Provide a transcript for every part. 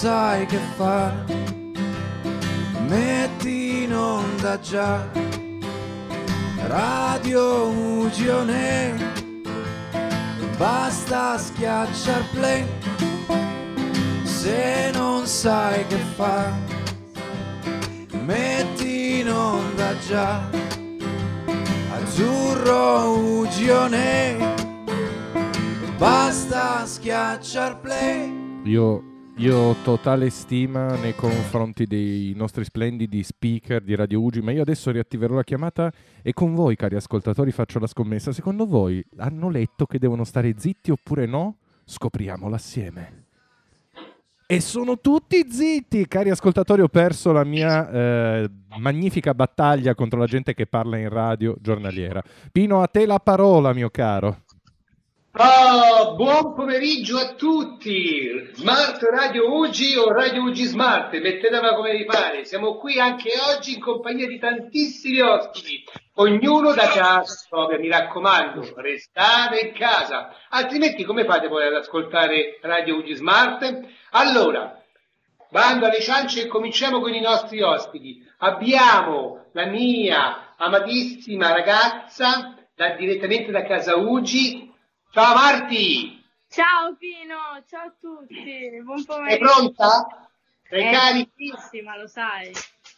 Sai che fare, metti in onda già Radio Ugione, basta schiacciar play. Se non sai che fare, metti in onda già Azzurro Ugione, basta schiacciar play. Io, io ho totale stima nei confronti dei nostri splendidi speaker di Radio Ugi, ma io adesso riattiverò la chiamata e con voi, cari ascoltatori, faccio la scommessa. Secondo voi hanno letto che devono stare zitti oppure no? Scopriamolo assieme. E sono tutti zitti, cari ascoltatori. Ho perso la mia eh, magnifica battaglia contro la gente che parla in radio giornaliera. Pino, a te la parola, mio caro. Oh, buon pomeriggio a tutti! Smart Radio Ugi o Radio Ugi Smart, mettetela come vi pare. Siamo qui anche oggi in compagnia di tantissimi ospiti, ognuno da casa propria, mi raccomando, restate in casa, altrimenti come fate poi ad ascoltare Radio Ugi Smart? Allora, bando alle ciance e cominciamo con i nostri ospiti. Abbiamo la mia amatissima ragazza, da, direttamente da casa Ugi, Ciao Marti! Ciao Pino, ciao a tutti, buon pomeriggio. Sei pronta? Sei Eh, carica? lo sai.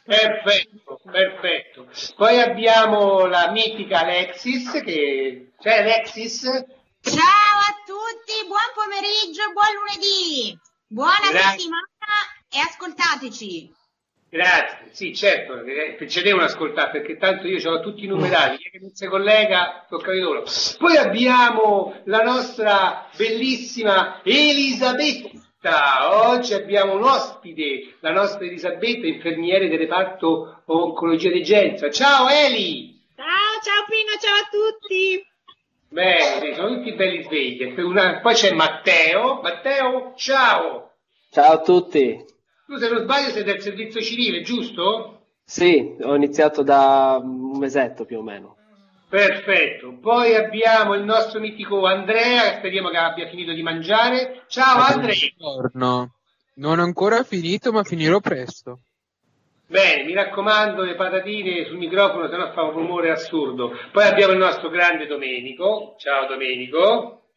Perfetto, perfetto. Poi abbiamo la mitica Alexis, che... C'è Alexis? Ciao a tutti, buon pomeriggio buon lunedì. Buona Grazie. settimana e ascoltateci. Grazie, sì certo, eh, ce devono ascoltare perché tanto io ho tutti i numerati, chi non si collega, tocca di loro. Poi abbiamo la nostra bellissima Elisabetta, oggi abbiamo un ospite, la nostra Elisabetta, infermiere del reparto oncologia degenza. Ciao Eli! Ciao, ciao Pino, ciao a tutti. Bene, sono tutti belli svegli. Una- Poi c'è Matteo, Matteo, ciao! Ciao a tutti. Tu se non sbaglio sei del servizio civile, giusto? Sì, ho iniziato da un mesetto più o meno. Perfetto, poi abbiamo il nostro mitico Andrea, speriamo che abbia finito di mangiare. Ciao Andrea! Buongiorno. Non ho ancora finito, ma finirò presto. Bene, mi raccomando, le patatine sul microfono, se no fa un rumore assurdo. Poi abbiamo il nostro grande Domenico. Ciao Domenico.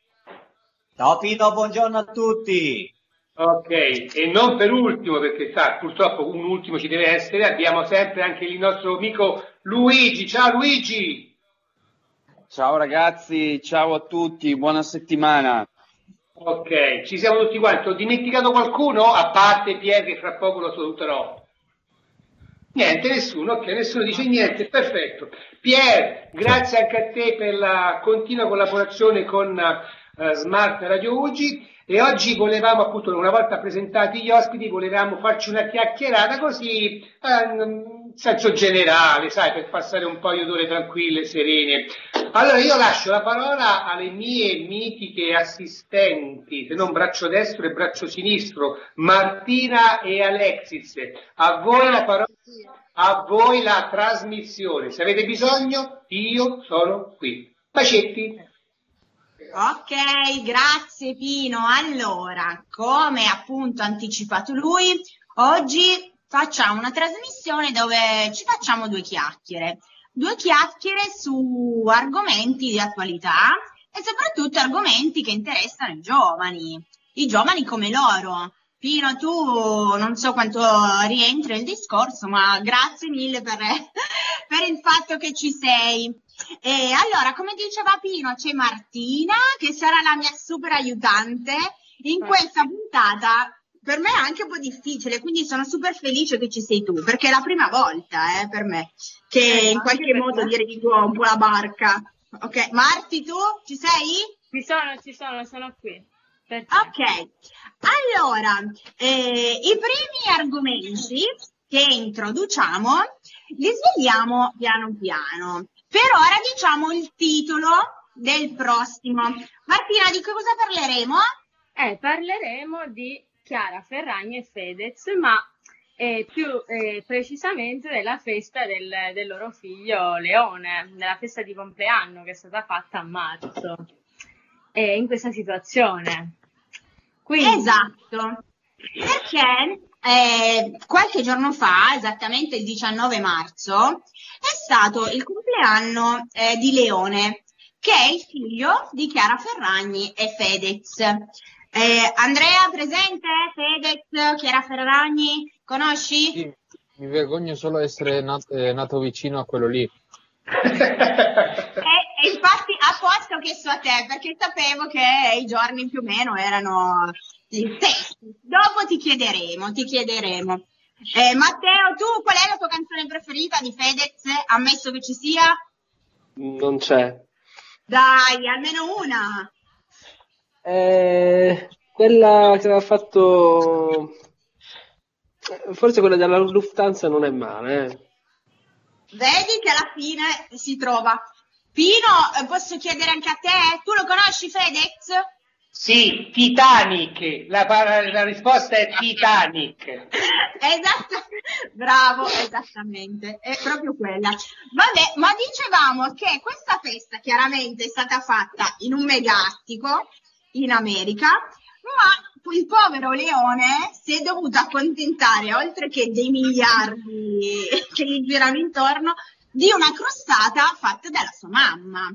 Ciao Pino, buongiorno a tutti. Ok, e non per ultimo, perché sa, purtroppo un ultimo ci deve essere, abbiamo sempre anche il nostro amico Luigi. Ciao Luigi! Ciao ragazzi, ciao a tutti, buona settimana. Ok, ci siamo tutti quanti. Ho dimenticato qualcuno? A parte Pier che fra poco lo saluterò. Niente, nessuno, ok, nessuno dice niente, perfetto. Pier, grazie anche a te per la continua collaborazione con eh, Smart Radio Ugi e oggi volevamo appunto, una volta presentati gli ospiti, volevamo farci una chiacchierata così, eh, in senso generale, sai, per passare un paio d'ore tranquille, serene. Allora io lascio la parola alle mie mitiche assistenti, se non braccio destro e braccio sinistro, Martina e Alexis. A voi la parola, a voi la trasmissione. Se avete bisogno, io sono qui. Bacetti. Ok, grazie Pino. Allora, come appunto anticipato lui, oggi facciamo una trasmissione dove ci facciamo due chiacchiere. Due chiacchiere su argomenti di attualità e soprattutto argomenti che interessano i giovani, i giovani come loro. Pino, tu non so quanto rientri nel discorso, ma grazie mille per, per il fatto che ci sei. E allora, come diceva Pino, c'è Martina che sarà la mia super aiutante in questa puntata. Per me è anche un po' difficile, quindi sono super felice che ci sei tu, perché è la prima volta eh, per me che Eh, in qualche modo dirigo un po' la barca. Ok, Marti, tu ci sei? Ci sono, ci sono, sono qui. Ok, allora, eh, i primi argomenti che introduciamo li svegliamo piano piano. Per ora diciamo il titolo del prossimo. Martina, di che cosa parleremo? Eh, parleremo di Chiara Ferragni e Fedez, ma eh, più eh, precisamente della festa del, del loro figlio Leone, della festa di compleanno che è stata fatta a marzo. E in questa situazione. Quindi, Esatto. Perché eh, qualche giorno fa, esattamente il 19 marzo, è stato il compleanno eh, di Leone, che è il figlio di Chiara Ferragni e Fedez. Eh, Andrea, presente? Fedez, Chiara Ferragni, conosci? Sì, mi vergogno solo di essere nat- eh, nato vicino a quello lì. E, e infatti apposta ho chiesto a te perché sapevo che i giorni più o meno erano Dopo ti chiederemo, ti chiederemo. Eh, Matteo, tu qual è la tua canzone preferita di Fedez? Ammesso che ci sia? Non c'è. Dai, almeno una. Eh, quella che aveva fatto... Forse quella della Lufthansa non è male. eh. Vedi che alla fine si trova. Pino, eh, posso chiedere anche a te? Tu lo conosci Fedez? Sì, Titanic, la, la risposta è Titanic. Esatto, bravo, esattamente, è proprio quella. Vabbè, ma dicevamo che questa festa chiaramente è stata fatta in un megattico in America, ma il povero Leone si è dovuto accontentare, oltre che dei miliardi che gli girano intorno, di una crostata fatta dalla sua mamma,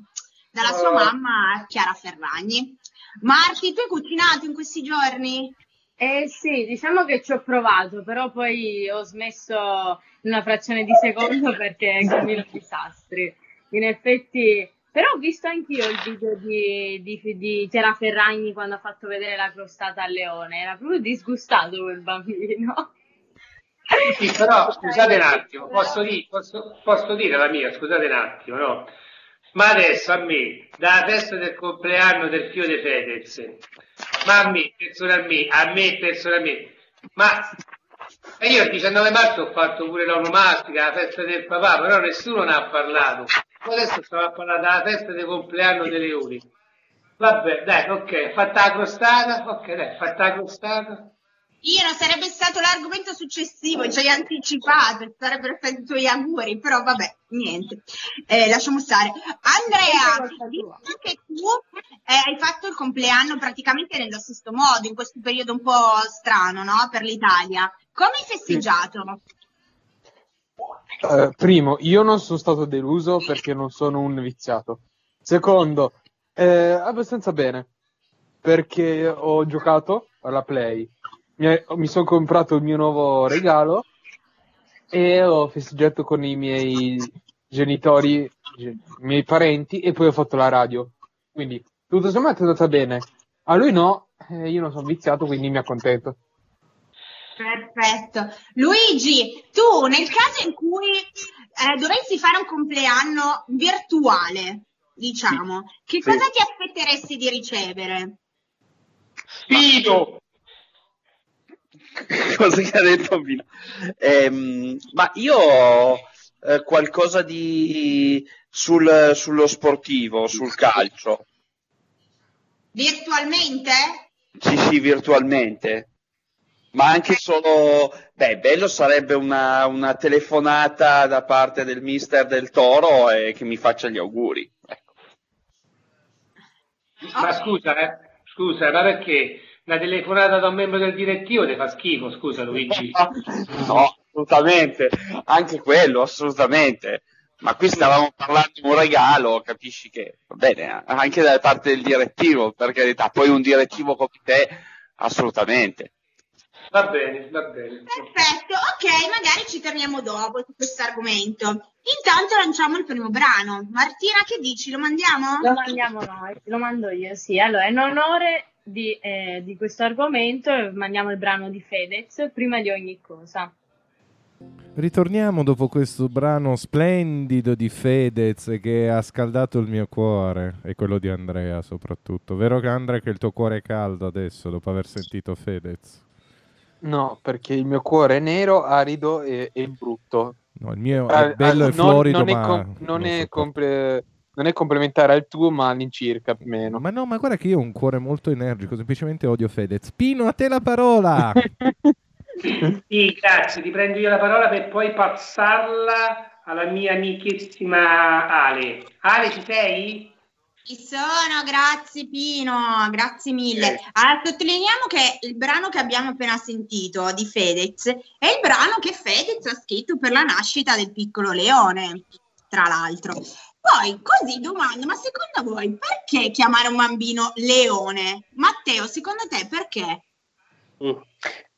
dalla sua Oh. mamma Chiara Ferragni. Marti, tu hai cucinato in questi giorni? Eh sì, diciamo che ci ho provato, però poi ho smesso in una frazione di secondo perché combino disastri. In effetti, però ho visto anch'io il video di, di, di Chiara Ferragni quando ha fatto vedere la crostata al leone, era proprio disgustato quel bambino. Sì, però scusate un attimo, posso, di- posso- posso dire la mia, scusate un attimo, no? Ma adesso a me, dalla festa del compleanno del figlio di Fedez, ma a me personalmente, a me personalmente, ma e io il 19 marzo ho fatto pure l'onomastica, la festa del papà, però nessuno ne ha parlato. Adesso stiamo a parlare della festa del compleanno dei leoni. Vabbè, dai, ok, fatta la crostata, ok, dai, fatta la crostata. Io non sarebbe stato l'argomento successivo, ci hai anticipato, sarebbero stati i tuoi auguri, però vabbè, niente, eh, lasciamo stare. Andrea, visto che tu eh, hai fatto il compleanno praticamente nello stesso modo, in questo periodo un po' strano, no? Per l'Italia, come hai festeggiato? Eh, primo, io non sono stato deluso perché non sono un viziato. Secondo, eh, abbastanza bene perché ho giocato alla Play, mi, sono comprato il mio nuovo regalo e ho festeggiato con i miei genitori, ge- i miei parenti e poi ho fatto la radio. Quindi tutto sommato è andata bene. A lui no, eh, io non sono viziato, quindi mi accontento. Perfetto. Luigi, tu nel caso in cui eh, dovessi fare un compleanno virtuale, diciamo, che Sì. cosa ti aspetteresti di ricevere? Pino! Cosa che ha detto Pino? Ehm, ma io ho eh, qualcosa di sul- sullo sportivo, sul calcio. Virtualmente? Sì, sì, virtualmente. Ma anche solo, beh, bello sarebbe una, una telefonata da parte del mister del Toro e che mi faccia gli auguri. Ecco. Ma scusa, eh, scusa, ma perché una telefonata da un membro del direttivo ti fa schifo, scusa Luigi. No, assolutamente, anche quello, assolutamente. Ma qui stavamo parlando di un regalo, capisci che, va bene, anche da parte del direttivo, per carità, poi un direttivo come te, assolutamente. Va bene, va bene. Perfetto, ok, magari ci torniamo dopo su questo argomento. Intanto lanciamo il primo brano. Martina, che dici? Lo mandiamo? Lo mandiamo noi, lo mando io, sì. Allora, in onore di, eh, di questo argomento, eh, mandiamo il brano di Fedez, prima di ogni cosa. Ritorniamo dopo questo brano splendido di Fedez che ha scaldato il mio cuore e quello di Andrea soprattutto. Vero che Andrea che il tuo cuore è caldo adesso dopo aver sentito Fedez? No, perché il mio cuore è nero, arido e, e brutto. No, il mio Ah, è bello ah, e non- florido non è ma com- non, è so comple- non è complementare al tuo, ma all'incirca più o meno. Ma no, ma guarda che io ho un cuore molto energico, semplicemente odio Fedez. Pino, a te la parola! Sì, grazie, ti prendo io la parola per poi passarla alla mia amichissima Ale. Ale, ci sei? Ci sono, grazie Pino, grazie mille. Allora, sottolineiamo che il brano che abbiamo appena sentito di Fedez è il brano che Fedez ha scritto per la nascita del piccolo leone, tra l'altro. Poi, così domando, ma secondo voi perché chiamare un bambino leone? Matteo, secondo te perché? Mm.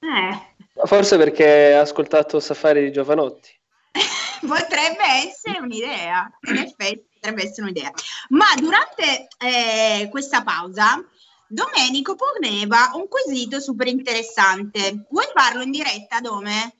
Eh, Forse perché ha ascoltato Safari di Giovanotti. potrebbe essere un'idea, in effetti potrebbe essere un'idea. Ma durante eh, questa pausa, Domenico poneva un quesito super interessante. Vuoi farlo in diretta, Dome?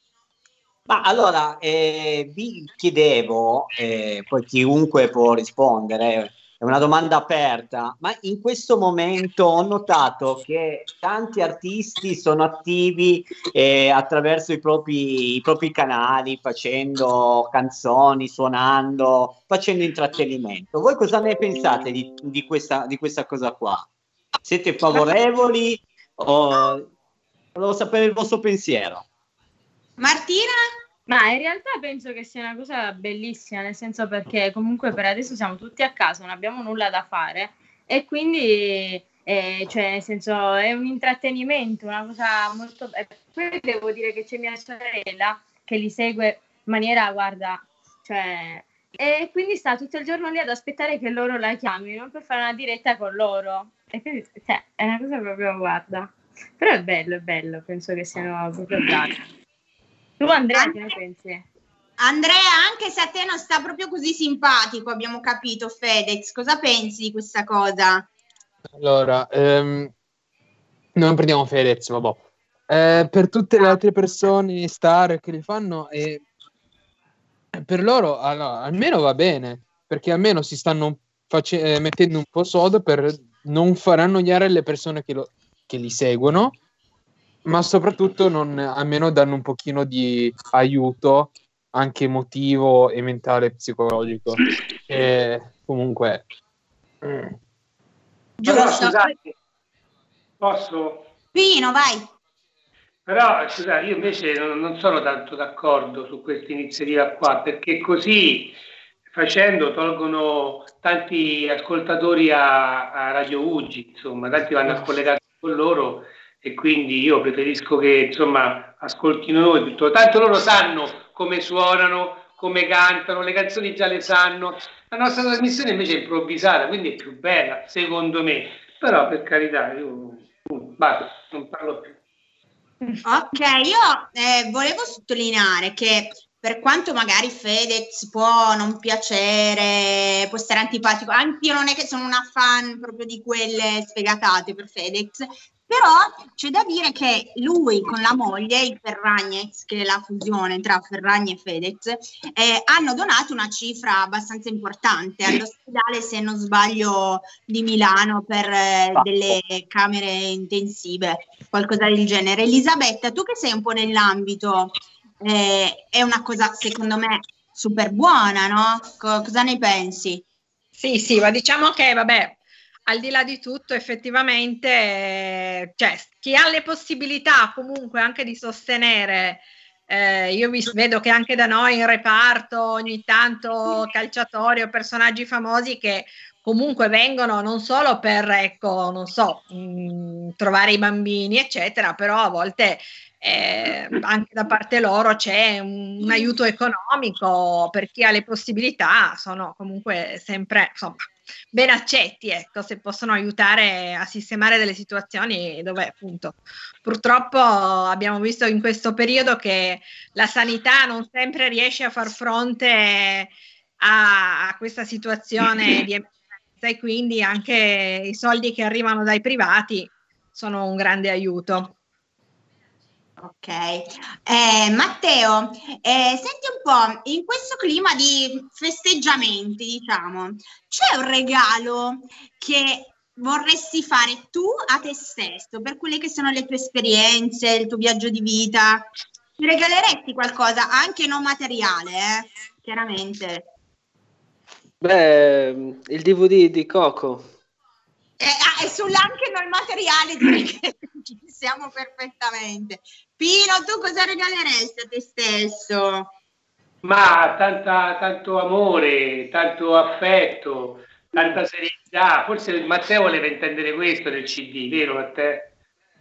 Ma allora, eh, vi chiedevo, eh, poi chiunque può rispondere, è una domanda aperta, ma in questo momento ho notato che tanti artisti sono attivi eh, attraverso i propri, i propri canali, facendo canzoni, suonando, facendo intrattenimento. Voi cosa ne pensate di, di questa, di questa cosa qua? Siete favorevoli o volevo sapere il vostro pensiero? Martina? Ma in realtà penso che sia una cosa bellissima, nel senso perché comunque per adesso siamo tutti a casa, non abbiamo nulla da fare e quindi, eh, cioè, nel senso, è un intrattenimento, una cosa molto... E poi devo dire che c'è mia sorella che li segue in maniera, guarda, cioè... E quindi sta tutto il giorno lì ad aspettare che loro la chiamino per fare una diretta con loro. E quindi, cioè, è una cosa proprio, guarda. Però è bello, è bello, penso che siano proprio bravi. Tu Andrea, che ne pensi? Andrea, anche se a te non sta proprio così simpatico, abbiamo capito, Fedez, cosa pensi di questa cosa? Allora, ehm, non prendiamo Fedez, vabbè. Eh, per tutte le altre persone, star che li fanno, eh, per loro allora, almeno va bene, perché almeno si stanno face- eh, mettendo un po' sodo per non far annoiare le persone che, lo- che li seguono, ma soprattutto non, almeno danno un pochino di aiuto anche emotivo e mentale e psicologico. E comunque... mm. Però Giusto. scusate, posso? Pino, vai. Però scusate, io invece non, non sono tanto d'accordo su questa iniziativa qua, perché così facendo tolgono tanti ascoltatori a, a Radio Ugi, insomma, tanti vanno a collegare con loro e quindi io preferisco che insomma ascoltino noi tutto. Tanto loro sanno come suonano, come cantano, le canzoni già le sanno. La nostra trasmissione invece è improvvisata, quindi è più bella, secondo me. Però per carità, io uh, basta, non parlo più. Ok, io eh, volevo sottolineare che per quanto magari Fedez può non piacere, può essere antipatico, anche io non è che sono una fan proprio di quelle sfegatate per Fedez, però c'è da dire che lui con la moglie, il Ferragnez, che è la fusione tra Ferragni e Fedez, eh, hanno donato una cifra abbastanza importante all'ospedale, se non sbaglio, di Milano per eh, delle camere intensive, qualcosa del genere. Elisabetta, tu che sei un po' nell'ambito, eh, è una cosa secondo me super buona, no? Co- cosa ne pensi? Sì, sì, ma diciamo che, vabbè, al di là di tutto, effettivamente, eh, cioè, chi ha le possibilità comunque anche di sostenere, eh, io vedo che anche da noi in reparto ogni tanto calciatori o personaggi famosi che comunque vengono non solo per, ecco, non so, mh, trovare i bambini, eccetera, però a volte eh, anche da parte loro c'è un, un aiuto economico per chi ha le possibilità, sono comunque sempre, insomma, ben accetti, ecco, se possono aiutare a sistemare delle situazioni dove appunto purtroppo abbiamo visto in questo periodo che la sanità non sempre riesce a far fronte a, a questa situazione di emergenza e quindi anche i soldi che arrivano dai privati sono un grande aiuto. Ok, eh, Matteo, eh, senti un po', in questo clima di festeggiamenti, diciamo, c'è un regalo che vorresti fare tu a te stesso per quelle che sono le tue esperienze, il tuo viaggio di vita? Ti regaleresti qualcosa, anche non materiale, eh? chiaramente. Beh, il DVD di Coco. Eh, ah, e sull'anche non materiale direi che siamo perfettamente. Pino, tu cosa regaleresti a te stesso? Ma tanta, tanto amore, tanto affetto, tanta serietà. Forse Matteo voleva intendere questo nel CD, vero Matteo?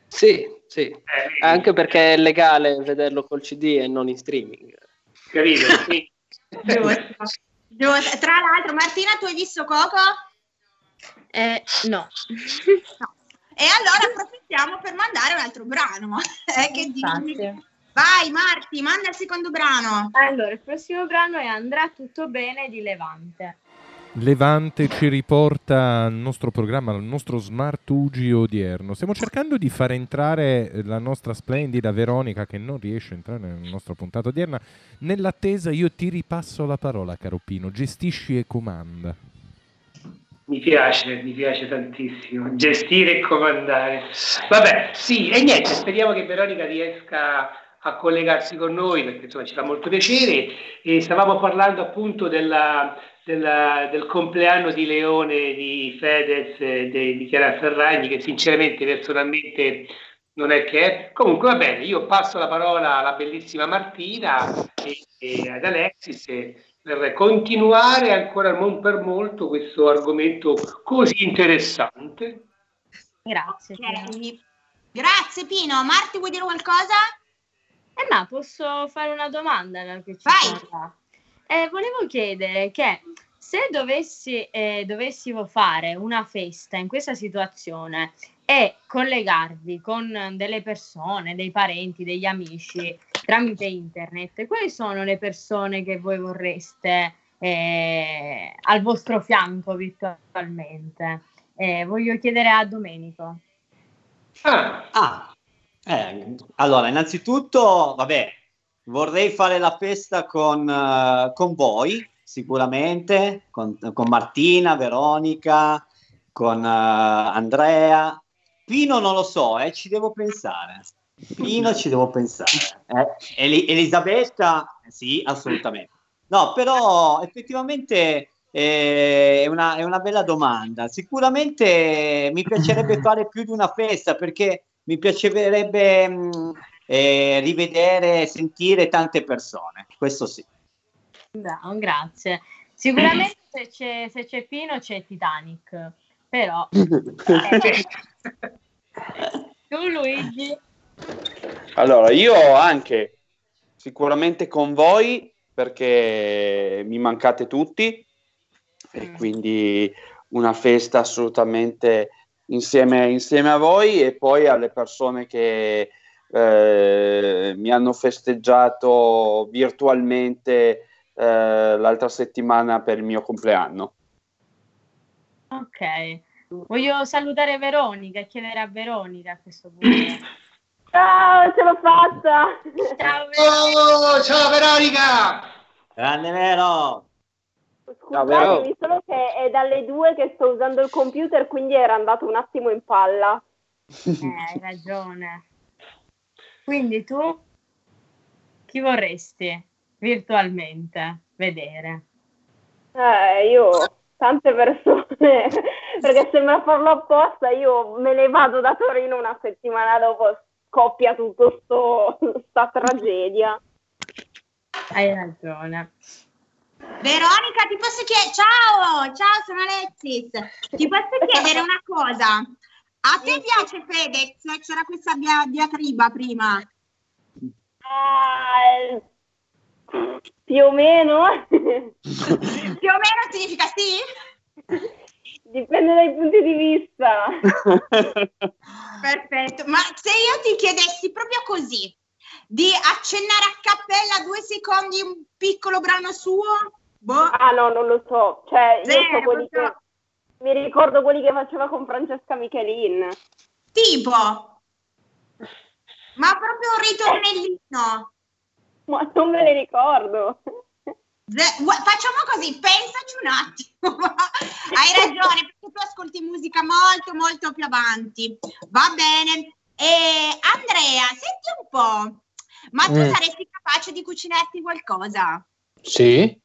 Sì, sì. Eh? Anche perché è legale vederlo col CD e non in streaming. Capito? Giusto. Giusto. Tra l'altro, Martina, tu hai visto Coco? Eh, no. No. E allora approfittiamo per mandare un altro brano. Eh, che dici? Vai Marti, manda il secondo brano. Allora, il prossimo brano è Andrà tutto bene di Levante. Levante ci riporta al nostro programma, al nostro Smart Ugi odierno. Stiamo cercando di far entrare la nostra splendida Veronica che non riesce a entrare nella nostra puntata odierna. Nell'attesa io ti ripasso la parola, caro Pino. Gestisci e comanda. Mi piace, mi piace tantissimo gestire e comandare. Vabbè, sì, e niente, speriamo che Veronica riesca a collegarsi con noi perché insomma ci fa molto piacere e stavamo parlando appunto della- della- del compleanno di Leone, di Fedez de- di Chiara Ferragni che sinceramente personalmente non è che è. Comunque va bene, io passo la parola alla bellissima Martina e, e ad Alexis e- per continuare ancora non per molto questo argomento così interessante. Grazie. Ok. Pino. Grazie Pino. Marti, vuoi dire qualcosa? Eh, ma posso fare una domanda? no, che ci Vai. Eh, volevo chiedere che se dovessi, eh, dovessimo fare una festa in questa situazione e collegarvi con delle persone, dei parenti, degli amici tramite internet, quali sono le persone che voi vorreste eh, al vostro fianco virtualmente? Eh, voglio chiedere a Domenico. Ah, Ah, eh, allora, innanzitutto, vabbè, vorrei fare la festa con, eh, con voi, sicuramente, con, con Martina, Veronica, con eh, Andrea. Pino non lo so, eh, ci devo pensare. Pino ci devo pensare. Eh, Eli- Elisabetta, sì, assolutamente. No, però effettivamente eh, è una, è una bella domanda. Sicuramente mi piacerebbe fare più di una festa perché mi piacerebbe mh, eh, rivedere, sentire tante persone. Questo sì. No, grazie. Sicuramente se c'è, se c'è Pino c'è Titanic, però eh, tu Luigi, Allora, io anche sicuramente con voi perché mi mancate tutti e Mm. quindi una festa assolutamente insieme, insieme a voi e poi alle persone che eh, mi hanno festeggiato virtualmente eh, l'altra settimana per il mio compleanno. ok. Voglio salutare Veronica e chiedere a Veronica a questo punto. Ciao, ce l'ho fatta! Ciao Veronica. Oh, ciao Veronica! Grande vero! Scusatemi, solo che è dalle due che sto usando il computer, quindi era andato un attimo in palla. Eh, hai ragione. Quindi tu chi vorresti virtualmente vedere? Eh, io, tante persone, perché sembra farlo apposta, io me ne vado da Torino una settimana dopo, scoppia tutto sto, sta tragedia. Hai ragione. Veronica, ti posso chiedere... Ciao, ciao, sono Alexis. Ti posso chiedere una cosa? A te piace Fedez? C'era questa dia- diatriba prima. Ah, più o meno. Più o meno significa sì? Dipende dai punti di vista. Perfetto. Ma se io ti chiedessi proprio così, di accennare a cappella due secondi un piccolo brano suo? Boh. Ah no, non lo so. Cioè, io so quelli so. che... Mi ricordo quelli che faceva con Francesca Michelin. Tipo? Ma proprio un ritornellino. Ma non me le ricordo. Facciamo così, pensaci un attimo. Hai ragione, perché tu ascolti musica molto, molto più avanti. Va bene. E Andrea, senti un po', ma tu Mm. saresti capace di cucinarti qualcosa? Sì,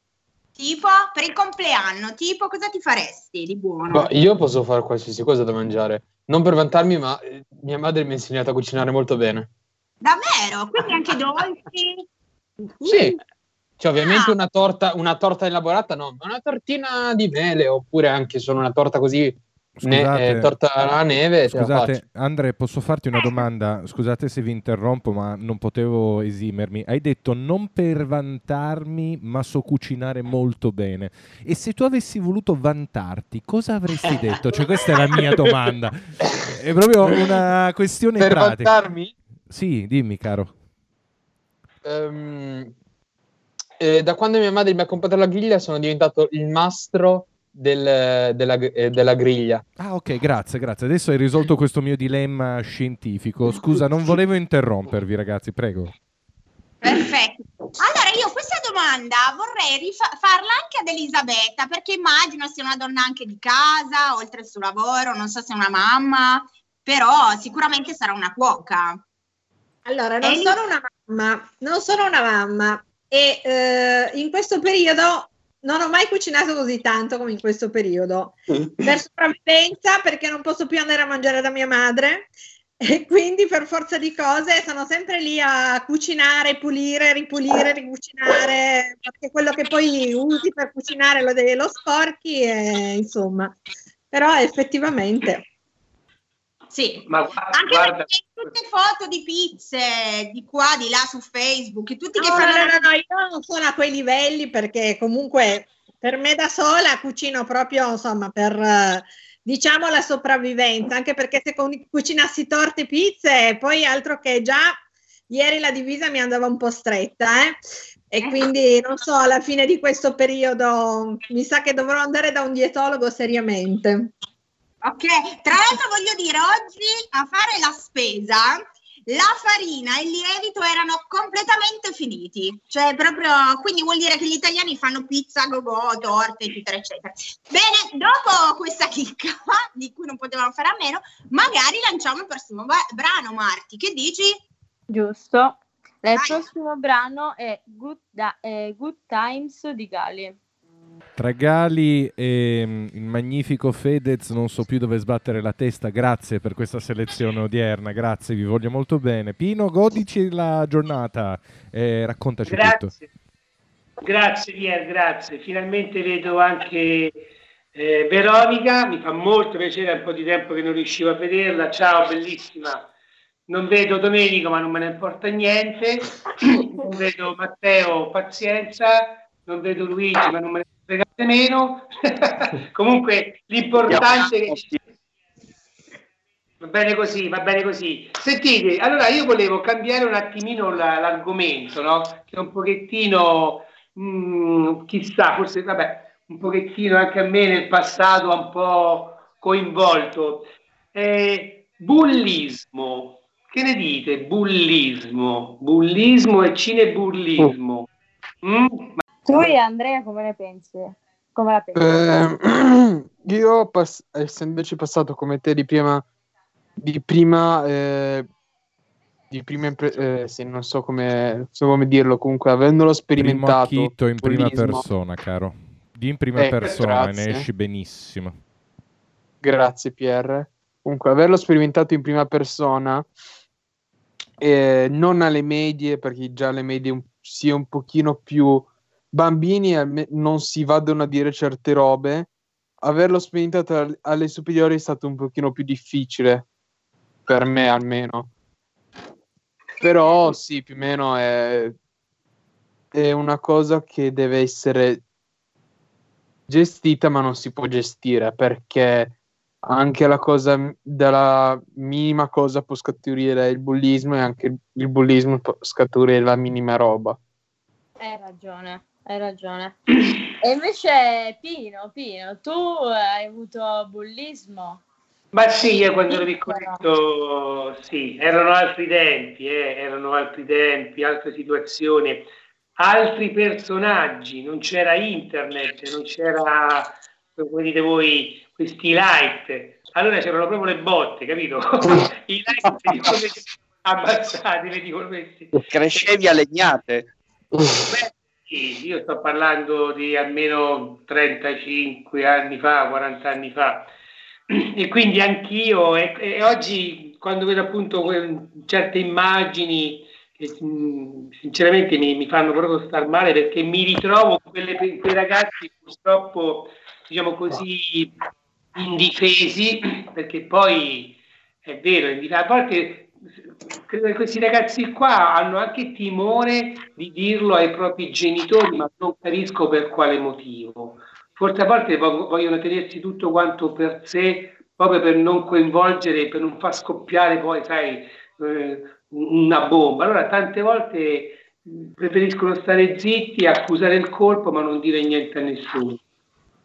Tipo, per il compleanno, tipo, cosa ti faresti di buono? ma io posso fare qualsiasi cosa da mangiare. Non per vantarmi, ma eh, mia madre mi ha insegnato a cucinare molto bene. Davvero? Quindi anche dolci? Sì, Cioè, ovviamente Ah. una torta, una torta elaborata no, ma una tortina di mele oppure anche solo una torta così, ne- Scusate. eh, torta alla neve. Scusate, Andre, posso farti una domanda? Scusate se vi interrompo, ma non potevo esimermi. Hai detto non per vantarmi, ma so cucinare molto bene. E se tu avessi voluto vantarti, cosa avresti detto? Cioè, questa è la mia domanda. È proprio una questione Per pratica. vantarmi? Sì, dimmi, caro. Ehm, eh, da quando mia madre mi ha comprato la griglia sono diventato il mastro del- della, eh, della griglia. Ah, ok, grazie, grazie. Adesso hai risolto questo mio dilemma scientifico. Scusa, non volevo interrompervi, ragazzi, prego. Perfetto. Allora io questa domanda vorrei rifa- farla anche ad Elisabetta perché immagino sia una donna anche di casa, oltre al suo lavoro, non so se è una mamma, però sicuramente sarà una cuoca. Allora, non Eli- sono una mamma, non sono una mamma e eh, in questo periodo non ho mai cucinato così tanto come in questo periodo. Per sopravvivenza, perché non posso più andare a mangiare da mia madre e quindi per forza di cose sono sempre lì a cucinare, pulire, ripulire, ricucinare, perché quello che poi usi per cucinare lo, lo sporchi e insomma. Però effettivamente Sì, Ma guarda, anche guarda, perché tutte foto di pizze di qua, di là su Facebook, tutti che No, fanno no, no, no, io non sono a quei livelli perché comunque per me da sola cucino proprio, insomma, per eh, diciamo la sopravvivenza, anche perché se cu- cucinassi torte e pizze, poi altro che già ieri la divisa mi andava un po' stretta, eh? E quindi non so, alla fine di questo periodo mi sa che dovrò andare da un dietologo seriamente. Ok, tra l'altro voglio dire, oggi a fare la spesa la farina e il lievito erano completamente finiti, cioè proprio, quindi vuol dire che gli italiani fanno pizza, go-go, torte, eccetera, eccetera. Bene, dopo questa chicca di cui non potevamo fare a meno, magari lanciamo il prossimo ba- brano, Marti, che dici? Giusto. Il prossimo brano è Good, Da- eh, Good Times di Gali. Tra Gali e mm, il magnifico Fedez non so più dove sbattere la testa. Grazie per questa selezione odierna, grazie, vi voglio molto bene. Pino, godici la giornata e raccontaci tutto. Grazie. Grazie Pier, grazie. Finalmente vedo anche eh, Veronica, mi fa molto piacere, è un po' di tempo che non riuscivo a vederla. Ciao, bellissima. Non vedo Domenico, ma non me ne importa niente. Non vedo Matteo, pazienza. Non vedo Luigi, ma non me ne fregate meno. Comunque l'importante è che Va bene così, va bene così. Sentite, allora io volevo cambiare un attimino la- l'argomento, no? Che è un pochettino, mm, chissà, forse, vabbè, un pochettino anche a me nel passato ha un po' coinvolto. Eh, bullismo, che ne dite? Bullismo, bullismo e cinebullismo. Mm? Tu e Andrea come ne pensi? Come la pensi? Eh, io, pass- essendoci passato come te di prima, di prima, eh, di prima impre- eh, sì, non so come, so come dirlo, comunque, avendolo Primo sperimentato, acchitto in prima persona, caro. Di in prima Eh, persona, ne grazie. esci benissimo. Grazie Pierre. Comunque, averlo sperimentato in prima persona, eh, non alle medie, perché già alle medie un- si è un pochino più bambini, non si vadono a dire certe robe. Averlo al- alle superiori è stato un pochino più difficile, per me almeno. Però sì, più o meno è, è una cosa che deve essere gestita, ma non si può gestire perché anche la cosa dalla minima cosa può scaturire il bullismo e anche il bullismo può scaturire la minima roba. Hai ragione, hai ragione. E invece Pino, Pino, tu hai avuto bullismo? Ma sì, io quando ero piccoletto, sì, erano altri tempi, eh, erano altri tempi, altre situazioni, altri personaggi, non c'era internet, non c'era, come dite voi, questi light. Allora c'erano proprio le botte, capito? I light di come ammazzati, vedi come questi. Crescevi a legnate. Beh, sì, io sto parlando di almeno 35 anni fa, 40 anni fa. E quindi anch'io, e, e oggi quando vedo appunto certe immagini che mh, sinceramente mi, mi fanno proprio star male perché mi ritrovo con quei ragazzi purtroppo, diciamo così, indifesi, perché poi è vero, a volte credo che questi ragazzi qua hanno anche timore di dirlo ai propri genitori, ma non capisco per quale motivo. Forse a volte vo- vogliono tenersi tutto quanto per sé, proprio per non coinvolgere, per non far scoppiare poi, sai, eh, una bomba. Allora tante volte mh, preferiscono stare zitti, accusare il colpo, ma non dire niente a nessuno.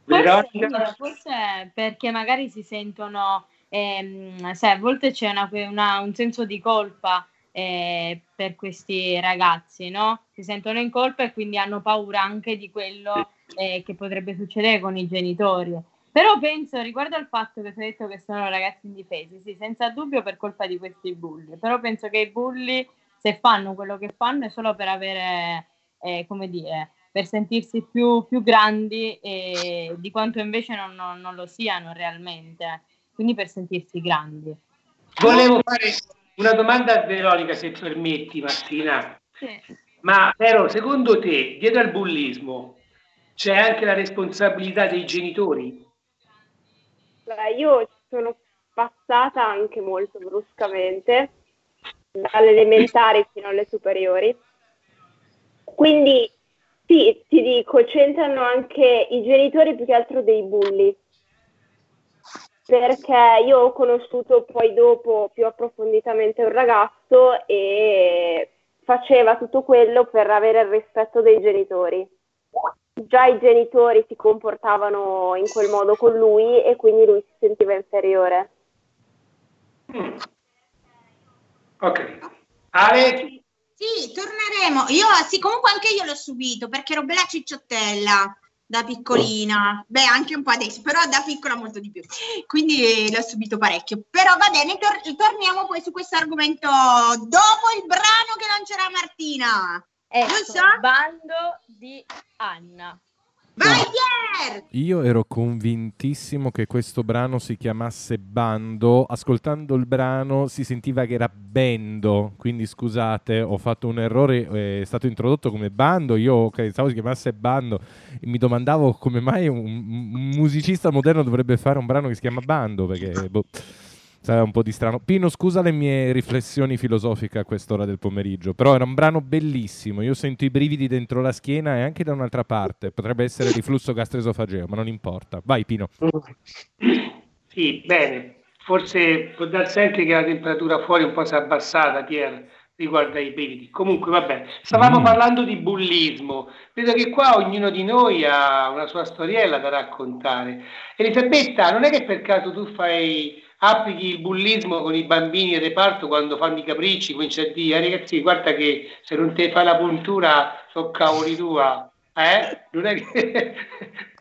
Forse, Veronica? forse perché magari si sentono, ehm, sai, a volte c'è una- una- un senso di colpa eh, per questi ragazzi, no? Si sentono in colpa e quindi hanno paura anche di quello eh, che potrebbe succedere con i genitori. Però penso, riguardo al fatto che tu hai detto che sono ragazzi indifesi, sì, senza dubbio per colpa di questi bulli, però penso che i bulli, se fanno quello che fanno, è solo per avere, eh, come dire, per sentirsi più, più grandi di quanto invece non, non- non lo siano realmente, quindi per sentirsi grandi. Volevo fare una domanda a Veronica, se permetti, Martina. Ma però, secondo te, dietro al bullismo c'è anche la responsabilità dei genitori? Beh, io ci sono passata anche molto bruscamente, dalle elementari fino alle superiori. Quindi sì, ti dico, c'entrano anche i genitori più che altro dei bulli. Perché io ho conosciuto poi dopo più approfonditamente un ragazzo e faceva tutto quello per avere il rispetto dei genitori. Già i genitori si comportavano in quel modo con lui e quindi lui si sentiva inferiore. Ok. Ale? Sì, torneremo. Io, sì, comunque anche io l'ho subito perché ero bella cicciottella da piccolina. Beh, anche un po' adesso, però da piccola molto di più. Quindi l'ho subito parecchio. Però va bene, tor- torniamo poi su questo argomento dopo il brano che lancerà Martina. Ecco, Giusto? bando di Anna. Vai, Pier! Io ero convintissimo che questo brano si chiamasse Bando. Ascoltando il brano si sentiva che era Bendo. Quindi scusate, ho fatto un errore. È stato introdotto come Bando. Io pensavo si chiamasse Bando e mi domandavo come mai un, un musicista moderno dovrebbe fare un brano che si chiama Bando. Perché boh, sarà un po' di strano. Pino, scusa le mie riflessioni filosofiche a quest'ora del pomeriggio. Però era un brano bellissimo. Io sento i brividi dentro la schiena e anche da un'altra parte. Potrebbe essere riflusso gastroesofageo, ma non importa. Vai, Pino. Sì, bene. Forse può darsi anche che la temperatura fuori un po' si è abbassata, Pier, riguardo ai brividi. Comunque, vabbè, stavamo Mm. parlando di bullismo. Vedo che qua ognuno di noi ha una sua storiella da raccontare. Elisabetta, non è che per caso tu fai, applichi il bullismo con i bambini in reparto quando fanno i capricci, cominci a dire, "Eh, ragazzi, guarda che se non te fai la puntura, so cavoli tua, eh? Non è che...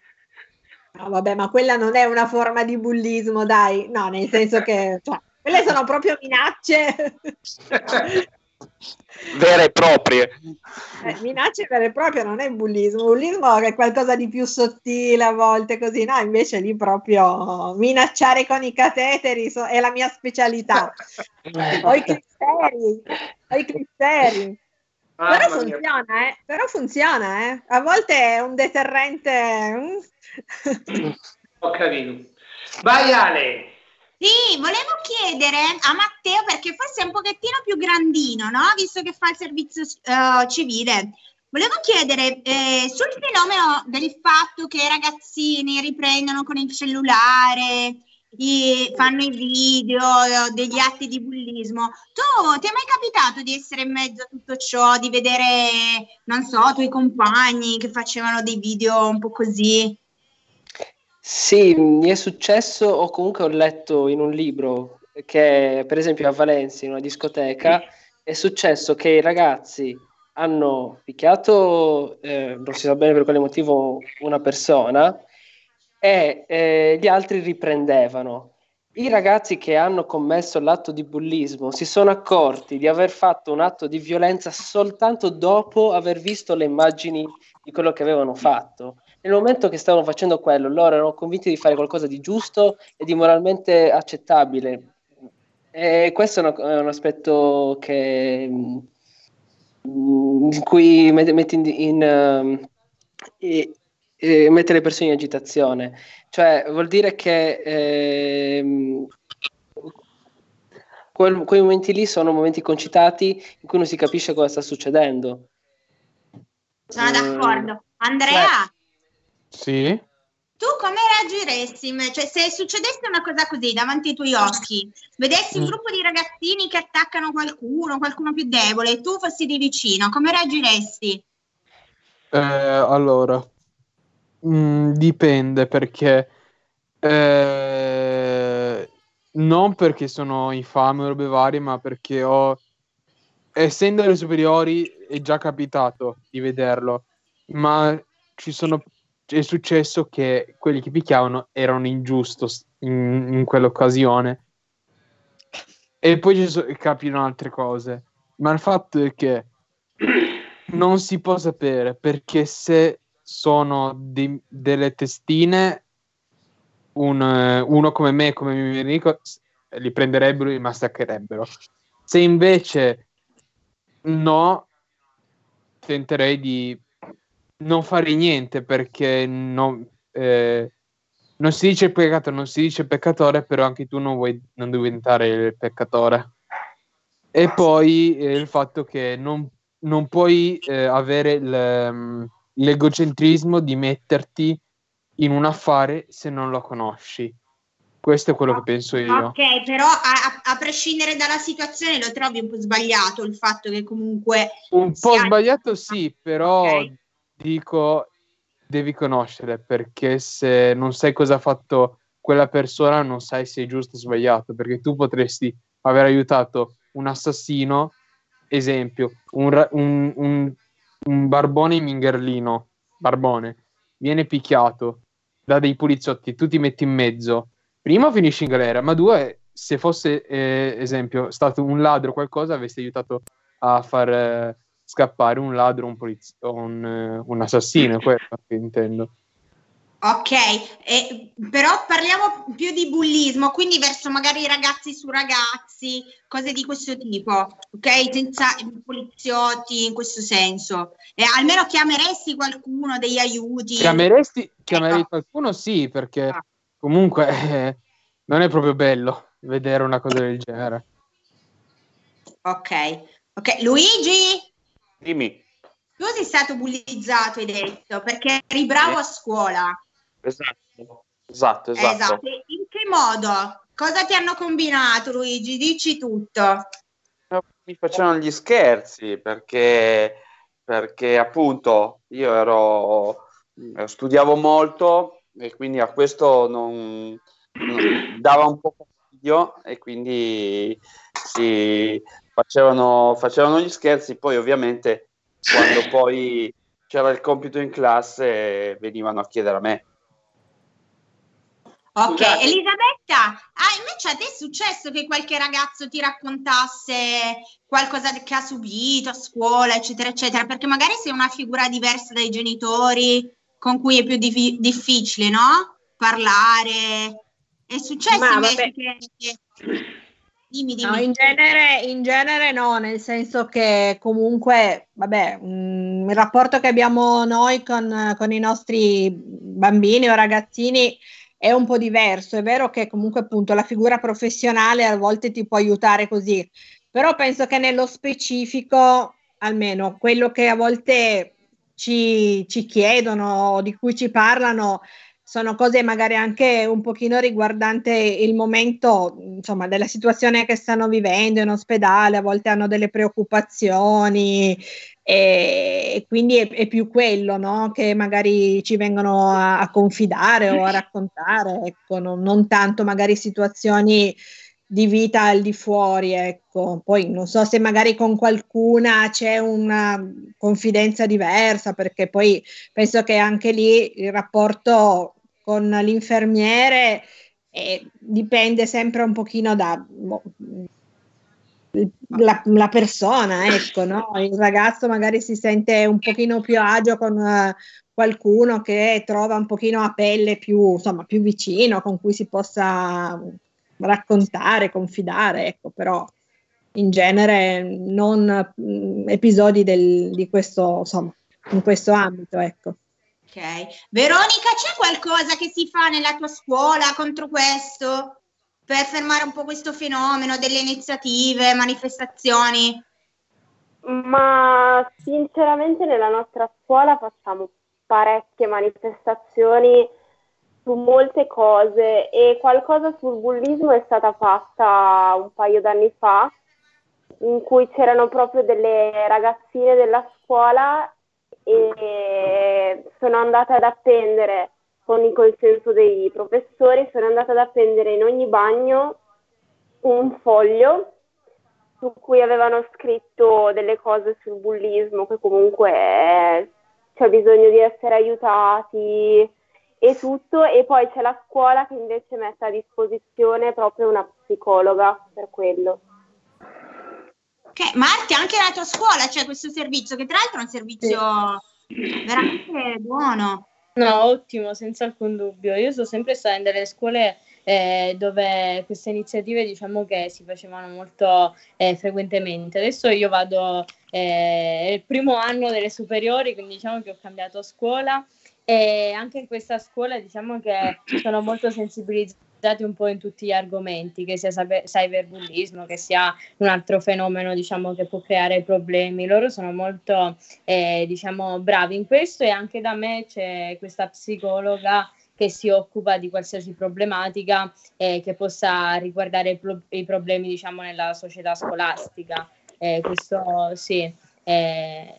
No, vabbè, ma quella non è una forma di bullismo, dai. No, nel senso che cioè, quelle sono proprio minacce, Vere e proprie. eh, minacce vere e proprie, non è bullismo. Bullismo è qualcosa di più sottile a volte così, no? Invece lì proprio minacciare con i cateteri so- è la mia specialità. Ho i criteri, ho i criteri. Però Mamma mia. funziona, eh? Però funziona, eh? A volte è un deterrente. mm. Ho capito. Vai Ale. Sì, volevo chiedere a Matteo, perché forse è un pochettino più grandino, no? Visto che fa il servizio eh, civile. Volevo chiedere eh, sul fenomeno del fatto che i ragazzini riprendono con il cellulare, i- fanno i video eh, degli atti di bullismo. Tu ti è mai capitato di essere in mezzo a tutto ciò, di vedere, non so, i tuoi compagni che facevano dei video un po' così? Sì, mi è successo o comunque ho letto in un libro che per esempio a Valencia in una discoteca è successo che i ragazzi hanno picchiato, eh, non si sa bene per quale motivo, una persona e eh, gli altri riprendevano. I ragazzi che hanno commesso l'atto di bullismo si sono accorti di aver fatto un atto di violenza soltanto dopo aver visto le immagini di quello che avevano fatto. Nel momento che stavano facendo quello, loro erano convinti di fare qualcosa di giusto e di moralmente accettabile. E questo è, una- è un aspetto che, mm, in cui met- metti in, in, ehm, e- e mette le persone in agitazione. Cioè, vuol dire che ehm, quel- quei momenti lì sono momenti concitati in cui non si capisce cosa sta succedendo. Sono Eh, d'accordo. Andrea, Sì? tu come reagiresti? Cioè, se succedesse una cosa così davanti ai tuoi occhi, vedessi un Mm. gruppo di ragazzini che attaccano qualcuno, qualcuno più debole, e tu fossi di vicino, come reagiresti? Eh, allora, mm, dipende perché eh, non perché sono infame o robe varie, ma perché ho, essendo alle superiori, è già capitato di vederlo, ma ci sono, è successo che quelli che picchiavano erano ingiusto in, in quell'occasione. E poi so- capitano altre cose. Ma il fatto è che non si può sapere perché se sono di- delle testine, un, uno come me, come mio amico, s- li prenderebbero e li massacrerebbero. Se invece no, tenterei di non fare niente perché non, eh, non si dice peccato, non si dice peccatore, però anche tu non vuoi non diventare il peccatore. E poi eh, il fatto che non, non puoi eh, avere mm, l'egocentrismo di metterti in un affare se non lo conosci. Questo è quello che penso io. Ok, però a, a- prescindere dalla situazione lo trovi un po' sbagliato il fatto che comunque Un po' sbagliato sì, però Ok. Dico devi conoscere perché se non sai cosa ha fatto quella persona non sai se è giusto o sbagliato, perché tu potresti aver aiutato un assassino, esempio, un, un- un- un barbone mingerlino, barbone, viene picchiato da dei poliziotti, tu ti metti in mezzo, prima finisci in galera, ma due, se fosse, eh, esempio, stato un ladro o qualcosa, avresti aiutato a far eh, scappare un ladro, un poliziotti, un, eh, un assassino, è quello che intendo. Ok, e- però parliamo più di bullismo, quindi verso magari ragazzi su ragazzi, cose di questo tipo, ok? Senza poliziotti in questo senso. E almeno chiameresti qualcuno, degli aiuti. Chiameresti, chiamerei qualcuno? Sì, perché comunque eh, non è proprio bello vedere una cosa del genere. Ok, ok. Luigi, Dimmi. tu sei stato bullizzato, hai detto, perché eri bravo a scuola. Esatto, esatto, esatto. Esatto. In che modo? Cosa ti hanno combinato, Luigi? Dici tutto. Mi facevano gli scherzi perché, perché appunto io ero, studiavo molto e quindi a questo non, non- dava un po' fastidio e quindi si facevano, facevano gli scherzi, poi ovviamente quando poi c'era il compito in classe venivano a chiedere a me. Ok, Scusate. Elisabetta, ah, invece a te è successo che qualche ragazzo ti raccontasse qualcosa che ha subito a scuola, eccetera, eccetera, perché magari sei una figura diversa dai genitori con cui è più diffi- difficile, no? Parlare. È successo Ma invece vabbè. che... Dimmi, dimmi. No, in genere, in genere no, nel senso che comunque, vabbè, mm, il rapporto che abbiamo noi con, con i nostri bambini o ragazzini è un po' diverso. È vero che comunque appunto la figura professionale a volte ti può aiutare così, però penso che nello specifico, almeno quello che a volte ci, ci chiedono o di cui ci parlano, sono cose magari anche un pochino riguardante il momento, insomma, della situazione che stanno vivendo in ospedale, a volte hanno delle preoccupazioni e, quindi è, è più quello, no? Che magari ci vengono a, a confidare o a raccontare, ecco, non, non tanto magari situazioni di vita al di fuori, ecco. Poi non so se magari con qualcuna c'è una confidenza diversa, perché poi penso che anche lì il rapporto con l'infermiere eh, dipende sempre un pochino da boh, la, la persona, ecco, no? Il ragazzo magari si sente un pochino più agio con eh, qualcuno che trova un pochino a pelle più, insomma, più vicino, con cui si possa raccontare, confidare, ecco, però in genere non mh, episodi del, di questo, insomma, in questo ambito, ecco. Ok. Veronica, c'è qualcosa che si fa nella tua scuola contro questo? Per fermare un po' questo fenomeno, delle iniziative, manifestazioni? Ma sinceramente nella nostra scuola facciamo parecchie manifestazioni su molte cose e qualcosa sul bullismo è stata fatta un paio d'anni fa in cui c'erano proprio delle ragazzine della scuola e sono andata ad appendere con il consenso dei professori, sono andata ad appendere in ogni bagno un foglio su cui avevano scritto delle cose sul bullismo, che comunque c'è bisogno di essere aiutati e tutto, e poi c'è la scuola che invece mette a disposizione proprio una psicologa per quello. Ok, Marti, anche nella tua scuola c'è questo servizio, che tra l'altro è un servizio veramente buono. No, ottimo, senza alcun dubbio. Io sono sempre stata in delle scuole eh, dove queste iniziative diciamo che si facevano molto eh, frequentemente. Adesso io vado, eh, è il primo anno delle superiori, quindi diciamo che ho cambiato scuola e anche in questa scuola diciamo che sono molto sensibilizzati un po' in tutti gli argomenti, che sia cyber- cyberbullismo, che sia un altro fenomeno diciamo che può creare problemi. Loro sono molto eh, diciamo bravi in questo e anche da me c'è questa psicologa che si occupa di qualsiasi problematica eh, che possa riguardare pro- i problemi diciamo nella società scolastica. Eh, questo sì. eh,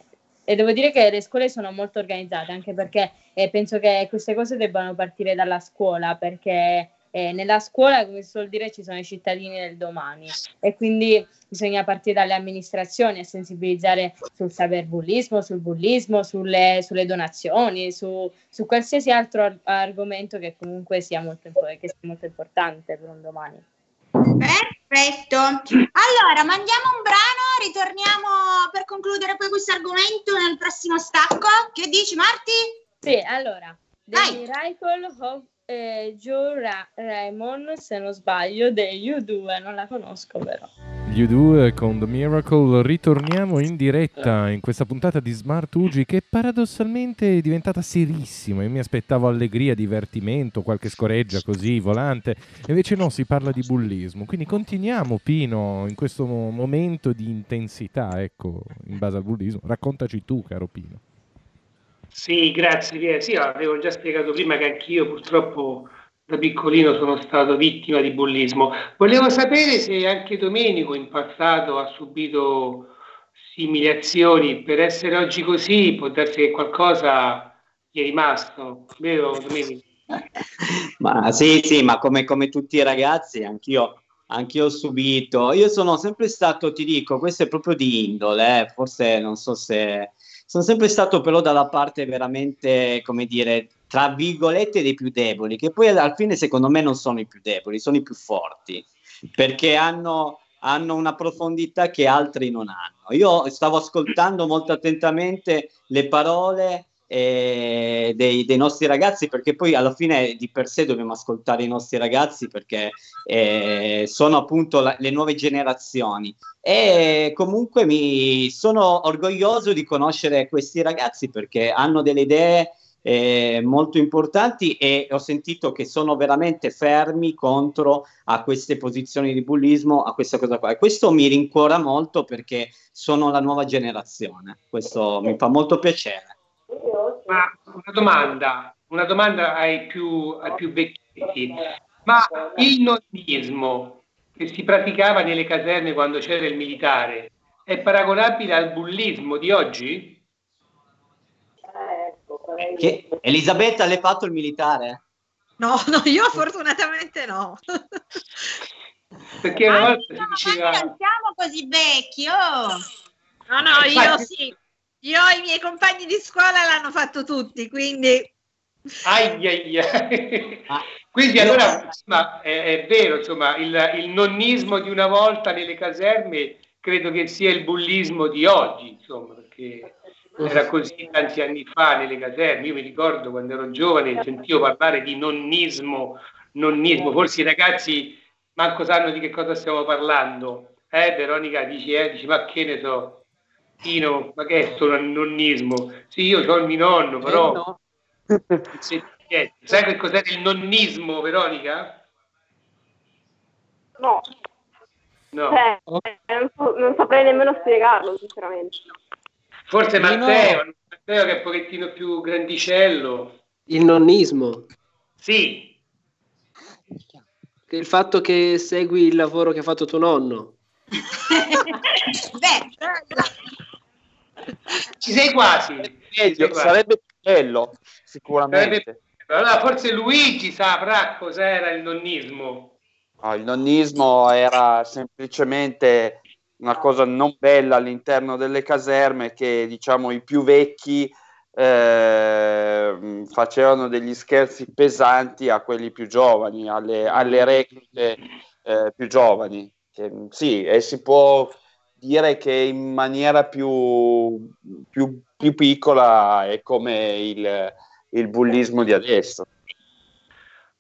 e devo dire che le scuole sono molto organizzate, anche perché eh, penso che queste cose debbano partire dalla scuola, perché eh, nella scuola, come si suol dire, ci sono i cittadini del domani e quindi bisogna partire dalle amministrazioni a sensibilizzare sul cyberbullismo, sul bullismo, sulle, sulle donazioni, su, su qualsiasi altro ar- argomento che comunque sia molto, impo- che sia molto importante per un domani. Perfetto. Allora, mandiamo un brano, ritorniamo per concludere poi questo argomento nel prossimo stacco. Che dici, Marti? Sì, allora, The Vai. Eh, Joe Ra- Raymond, se non sbaglio, degli U2, non la conosco però. Gli U2 con The Miracle ritorniamo in diretta in questa puntata di Smart Ugi che paradossalmente è diventata serissima. Io mi aspettavo allegria, divertimento, qualche scoreggia così, volante. Invece no, si parla di bullismo. Quindi continuiamo Pino in questo mo- momento di intensità, ecco, in base al bullismo. Raccontaci tu, caro Pino. Sì, grazie Pier. Sì, avevo già spiegato prima che anch'io purtroppo da piccolino sono stato vittima di bullismo. Volevo sapere se anche Domenico in passato ha subito simili azioni. Per essere oggi così può darsi che qualcosa gli è rimasto, vero Domenico? Ma sì, sì, ma come, come tutti i ragazzi, anch'io, anch'io ho subito. Io sono sempre stato, ti dico, questo è proprio di indole, eh, forse non so se. Sono sempre stato però dalla parte veramente, come dire, tra virgolette dei più deboli, che poi alla fine secondo me non sono i più deboli, sono i più forti, perché hanno, hanno una profondità che altri non hanno. Io stavo ascoltando molto attentamente le parole eh, dei, dei nostri ragazzi, perché poi alla fine di per sé dobbiamo ascoltare i nostri ragazzi perché eh, sono appunto la- le nuove generazioni. E comunque mi sono orgoglioso di conoscere questi ragazzi perché hanno delle idee eh, molto importanti e ho sentito che sono veramente fermi contro a queste posizioni di bullismo, a questa cosa qua. E questo mi rincuora molto perché sono la nuova generazione. Questo mi fa molto piacere. Ma una domanda, una domanda ai più, ai più vecchietti. Ma il nonnismo che si praticava nelle caserme quando c'era il militare è paragonabile al bullismo di oggi? Che, Elisabetta, l'hai fatto il militare? No, no, io fortunatamente no. Perché una volta si diceva... non siamo così vecchi, oh! No, no, io Infatti- sì. Io e i miei compagni di scuola l'hanno fatto tutti, quindi Ai, ai, ai. Ah, Quindi allora insomma, è, è vero, insomma, il, il nonnismo di una volta nelle caserme credo che sia il bullismo di oggi, insomma, perché era così tanti anni fa nelle caserme. Io mi ricordo quando ero giovane sentivo parlare di nonnismo, nonnismo. Forse i ragazzi manco sanno di che cosa stiamo parlando. Eh, Veronica dici, eh, dici, ma che ne so, Tino, ma che è sto nonnismo? Sì, io ho il mio nonno, però... Sì, niente. Sai che cos'è il nonnismo, Veronica? No, No. cioè, non, so- non saprei nemmeno spiegarlo, sinceramente. Forse Matteo, Matteo che è un pochettino più grandicello. Il nonnismo. Sì, Che Il fatto che segui il lavoro che ha fatto tuo nonno. Beh, ci sei quasi. Meglio, sarebbe più bello, sicuramente. Sarebbe- Allora, forse Luigi saprà cos'era il nonnismo. No, il nonnismo era semplicemente una cosa non bella all'interno delle caserme che diciamo i più vecchi eh, facevano degli scherzi pesanti a quelli più giovani, alle, alle reclute eh, più giovani. Che, sì, e si può dire che in maniera più, più, più piccola è come il, il bullismo di adesso.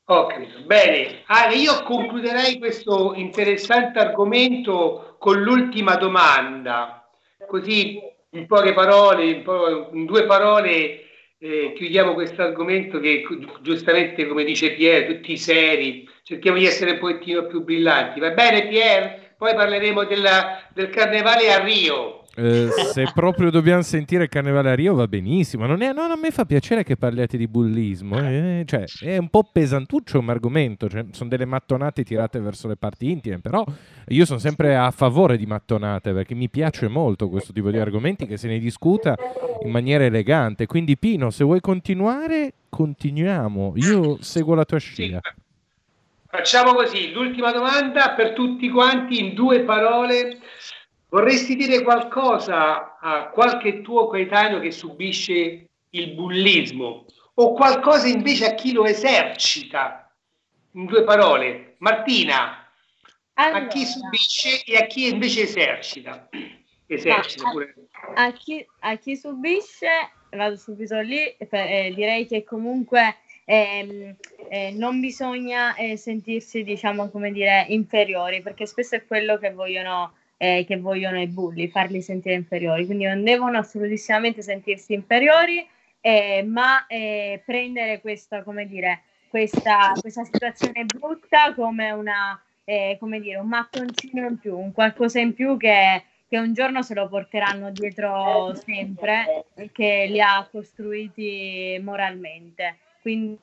Capito. Bene, Ale, io concluderei questo interessante argomento con l'ultima domanda, così in poche parole, in, po- in due parole eh, chiudiamo questo argomento che gi- giustamente, come dice Pier, tutti seri, cerchiamo di essere un pochettino più brillanti. Va bene Pier? Poi parleremo della- del carnevale a Rio. Eh, se proprio dobbiamo sentire Carnevale a Rio va benissimo. Non è, no, a me fa piacere che parliate di bullismo. eh, cioè, è un po' pesantuccio come argomento. Cioè, sono delle mattonate tirate verso le parti intime. Però io sono sempre a favore di mattonate perché mi piace molto questo tipo di argomenti che se ne discuta in maniera elegante. Quindi, Pino, se vuoi continuare, continuiamo. Io seguo la tua scia. Facciamo così, l'ultima domanda per tutti quanti in due parole. Vorresti dire qualcosa a qualche tuo coetaneo che subisce il bullismo o qualcosa invece a chi lo esercita? In due parole. Martina, a chi subisce e a chi invece esercita? Esercita pure. a chi, a chi subisce, vado subito lì, eh, direi che comunque ehm, eh, non bisogna eh, sentirsi, diciamo, come dire, inferiori, perché spesso è quello che vogliono, eh, che vogliono i bulli, farli sentire inferiori, quindi non devono assolutissimamente sentirsi inferiori, eh, ma eh, prendere questa, come dire, questa, questa situazione brutta come una, eh, come dire, un mattoncino in più, un qualcosa in più che che un giorno se lo porteranno dietro sempre e che li ha costruiti moralmente. Quindi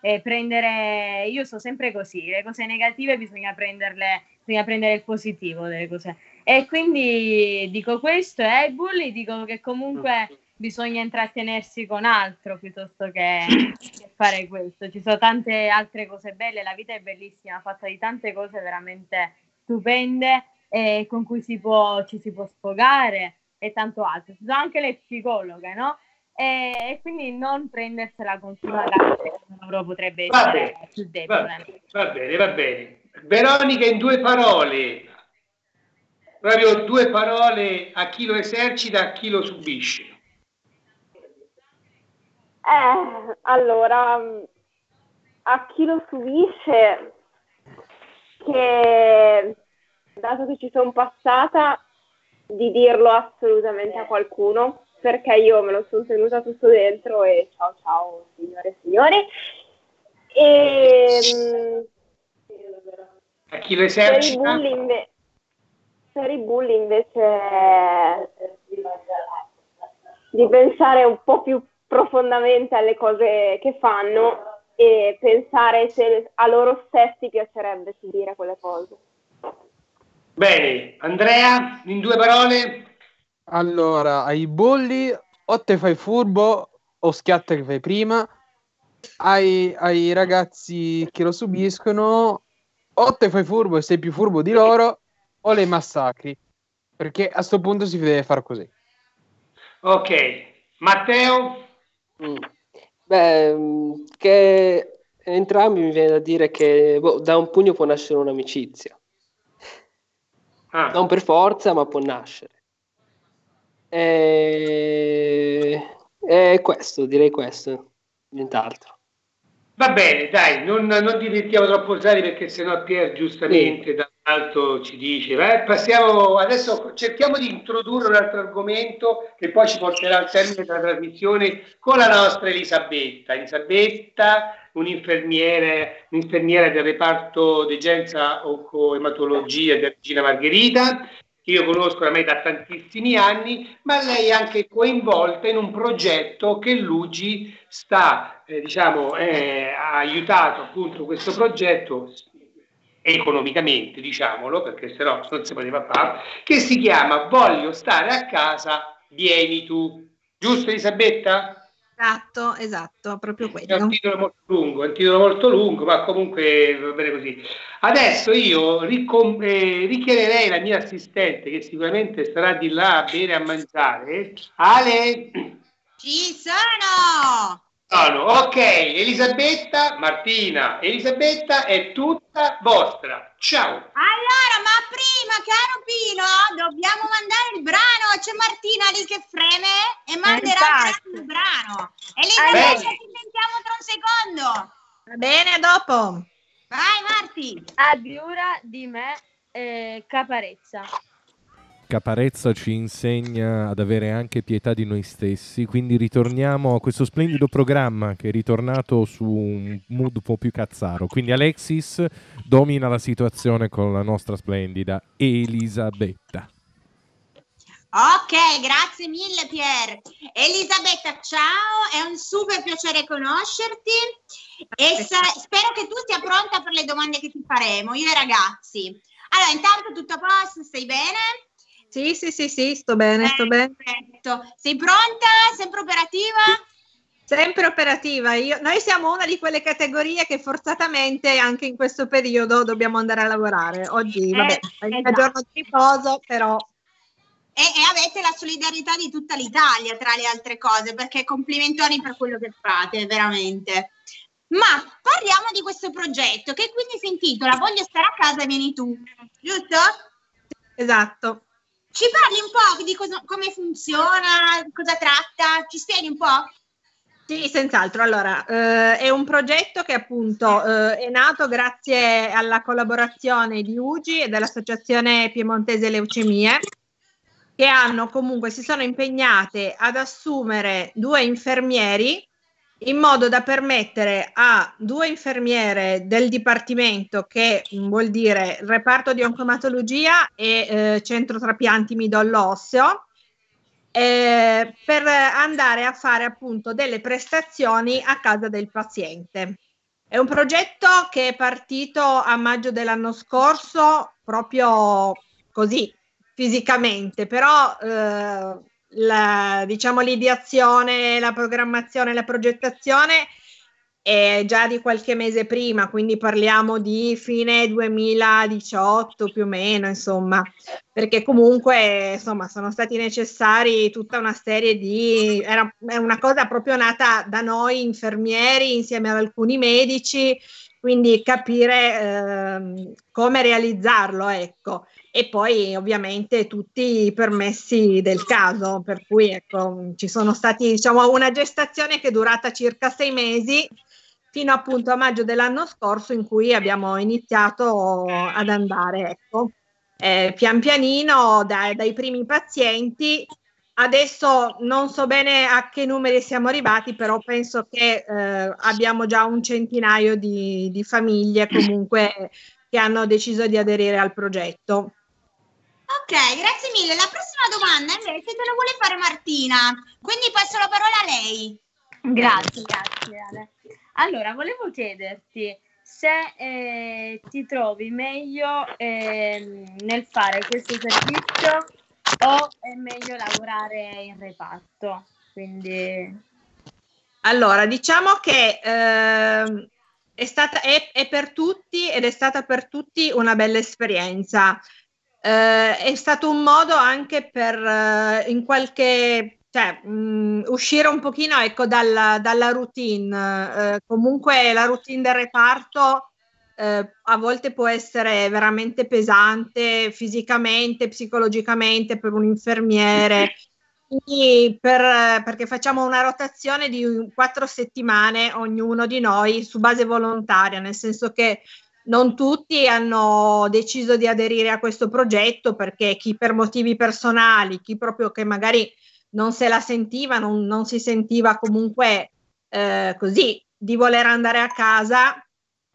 eh, prendere, io so sempre così, le cose negative bisogna prenderle, bisogna prendere il positivo delle cose. E quindi dico questo e ai bulli dico che comunque bisogna intrattenersi con altro piuttosto che, che fare questo. Ci sono tante altre cose belle, la vita è bellissima, fatta di tante cose veramente stupende eh, con cui si può, ci si può sfogare e tanto altro. Ci sono anche le psicologhe, no? E, quindi non prendersela con chi magari loro potrebbe Va essere bene, più va, debole. va bene, va bene. Veronica, in due parole, proprio due parole a chi lo esercita, a chi lo subisce. Eh, allora, a chi lo subisce, che dato che ci sono passata, di dirlo assolutamente a qualcuno, perché io me lo sono tenuta tutto dentro e ciao ciao signore e signori. E, A chi lo per i esercita, bulli, inve- per i bulli invece di pensare un po' più profondamente alle cose che fanno e pensare se a loro stessi piacerebbe subire quelle cose. bene. Andrea, in due parole, Allora, ai bulli o te fai furbo o schiatta che fai prima. Ai, ai ragazzi che lo subiscono o te fai furbo e sei più furbo di loro o le massacri. Perché a sto punto si deve fare così. ok. Matteo, Mm. Beh, mm, che entrambi mi viene da dire che boh, da un pugno può nascere un'amicizia. Ah, Non per forza, ma può nascere. E... e questo, direi questo, nient'altro. Va bene, dai, non, non diventiamo troppo seri perché sennò Pier giustamente dall'alto ci dice. eh, passiamo adesso, cerchiamo di introdurre un altro argomento che poi ci porterà al termine della trasmissione con la nostra Elisabetta. Elisabetta, un'infermiera, un'infermiera del reparto degenza oncoematologia della Regina Margherita, che io conosco ormai da tantissimi anni, ma lei è anche coinvolta in un progetto che l'UGI sta, eh, diciamo, eh, ha aiutato appunto questo progetto economicamente, diciamolo, perché se no non si poteva fare, che si chiama Voglio stare a casa, vieni tu. Giusto Elisabetta? Esatto, esatto, proprio È quello. un titolo molto lungo, è un titolo molto lungo, ma comunque va bene così. Adesso io ricom- eh, richiederei la mia assistente, che sicuramente sarà di là a bere e a mangiare. Ale, Ci sono! Ok, Elisabetta, Martina, Elisabetta è tutta vostra. Ciao. Allora, ma prima, caro Pino, dobbiamo mandare il brano. C'è Martina lì che freme e manderà il brano. Ah, Elisabetta, ci sentiamo tra un secondo. Va bene, a dopo. Vai, Marti. Addiura di me eh, caparezza. Caparezza ci insegna ad avere anche pietà di noi stessi, quindi ritorniamo a questo splendido programma che è ritornato su un mood un po' più cazzaro. Quindi Alexis domina la situazione con la nostra splendida Elisabetta. Ok, grazie mille Pier. Elisabetta, ciao, è un super piacere conoscerti e sa- spero che tu sia pronta per le domande che ti faremo, io e i ragazzi. Allora, intanto tutto a posto, stai bene? Sì, sì, sì, sì, sto bene, sto bene. Perfetto. Sei pronta? Sempre operativa? Sempre operativa. Io- noi siamo una di quelle categorie che forzatamente anche in questo periodo dobbiamo andare a lavorare. Oggi, vabbè, è il esatto. giorno di riposo, però E, e avete la solidarietà di tutta l'Italia, tra le altre cose, perché complimentoni per quello che fate, veramente. Ma parliamo di questo progetto che quindi si intitola Voglio stare a casa, vieni tu, giusto? esatto. Ci parli un po' di cosa- come funziona, cosa tratta? Ci spieghi un po'? Sì, senz'altro. Allora, eh, è un progetto che appunto eh, è nato grazie alla collaborazione di UGI e dell'Associazione Piemontese Leucemie, che hanno comunque si sono impegnate ad assumere due infermieri in modo da permettere a due infermiere del dipartimento, che vuol dire reparto di oncomatologia e eh, centro trapianti midollo osseo, eh, per andare a fare appunto delle prestazioni a casa del paziente. È un progetto che è partito a maggio dell'anno scorso, proprio così fisicamente, però eh, la, diciamo l'ideazione, la programmazione, la progettazione è già di qualche mese prima, quindi parliamo di fine 2018 più o meno, insomma, perché comunque insomma sono stati necessari tutta una serie di era è una cosa proprio nata da noi infermieri insieme ad alcuni medici, quindi capire ehm, come realizzarlo, ecco. E poi ovviamente tutti i permessi del caso, per cui ecco, ci sono stati diciamo una gestazione che è durata circa sei mesi fino appunto a maggio dell'anno scorso in cui abbiamo iniziato ad andare, ecco, eh, pian pianino dai, dai primi pazienti. Adesso non so bene a che numeri siamo arrivati, però penso che eh, abbiamo già un centinaio di, di famiglie comunque che hanno deciso di aderire al progetto. Ok, grazie mille. La prossima domanda invece te la vuole fare Martina, quindi passo la parola a lei. Grazie, grazie Ale. Allora, volevo chiederti se eh, ti trovi meglio ehm, nel fare questo servizio o è meglio lavorare in reparto. Quindi Allora, diciamo che ehm, è, stata, è, è per tutti ed è stata per tutti una bella esperienza. Eh, è stato un modo anche per eh, in qualche cioè, mh, uscire un pochino ecco, dalla, dalla routine. Eh, comunque la routine del reparto eh, a volte può essere veramente pesante fisicamente, psicologicamente per un infermiere. quindi per- perché facciamo una rotazione di quattro settimane ognuno di noi su base volontaria, nel senso che non tutti hanno deciso di aderire a questo progetto perché chi per motivi personali, chi proprio che magari non se la sentiva, non, non si sentiva comunque eh, così di voler andare a casa,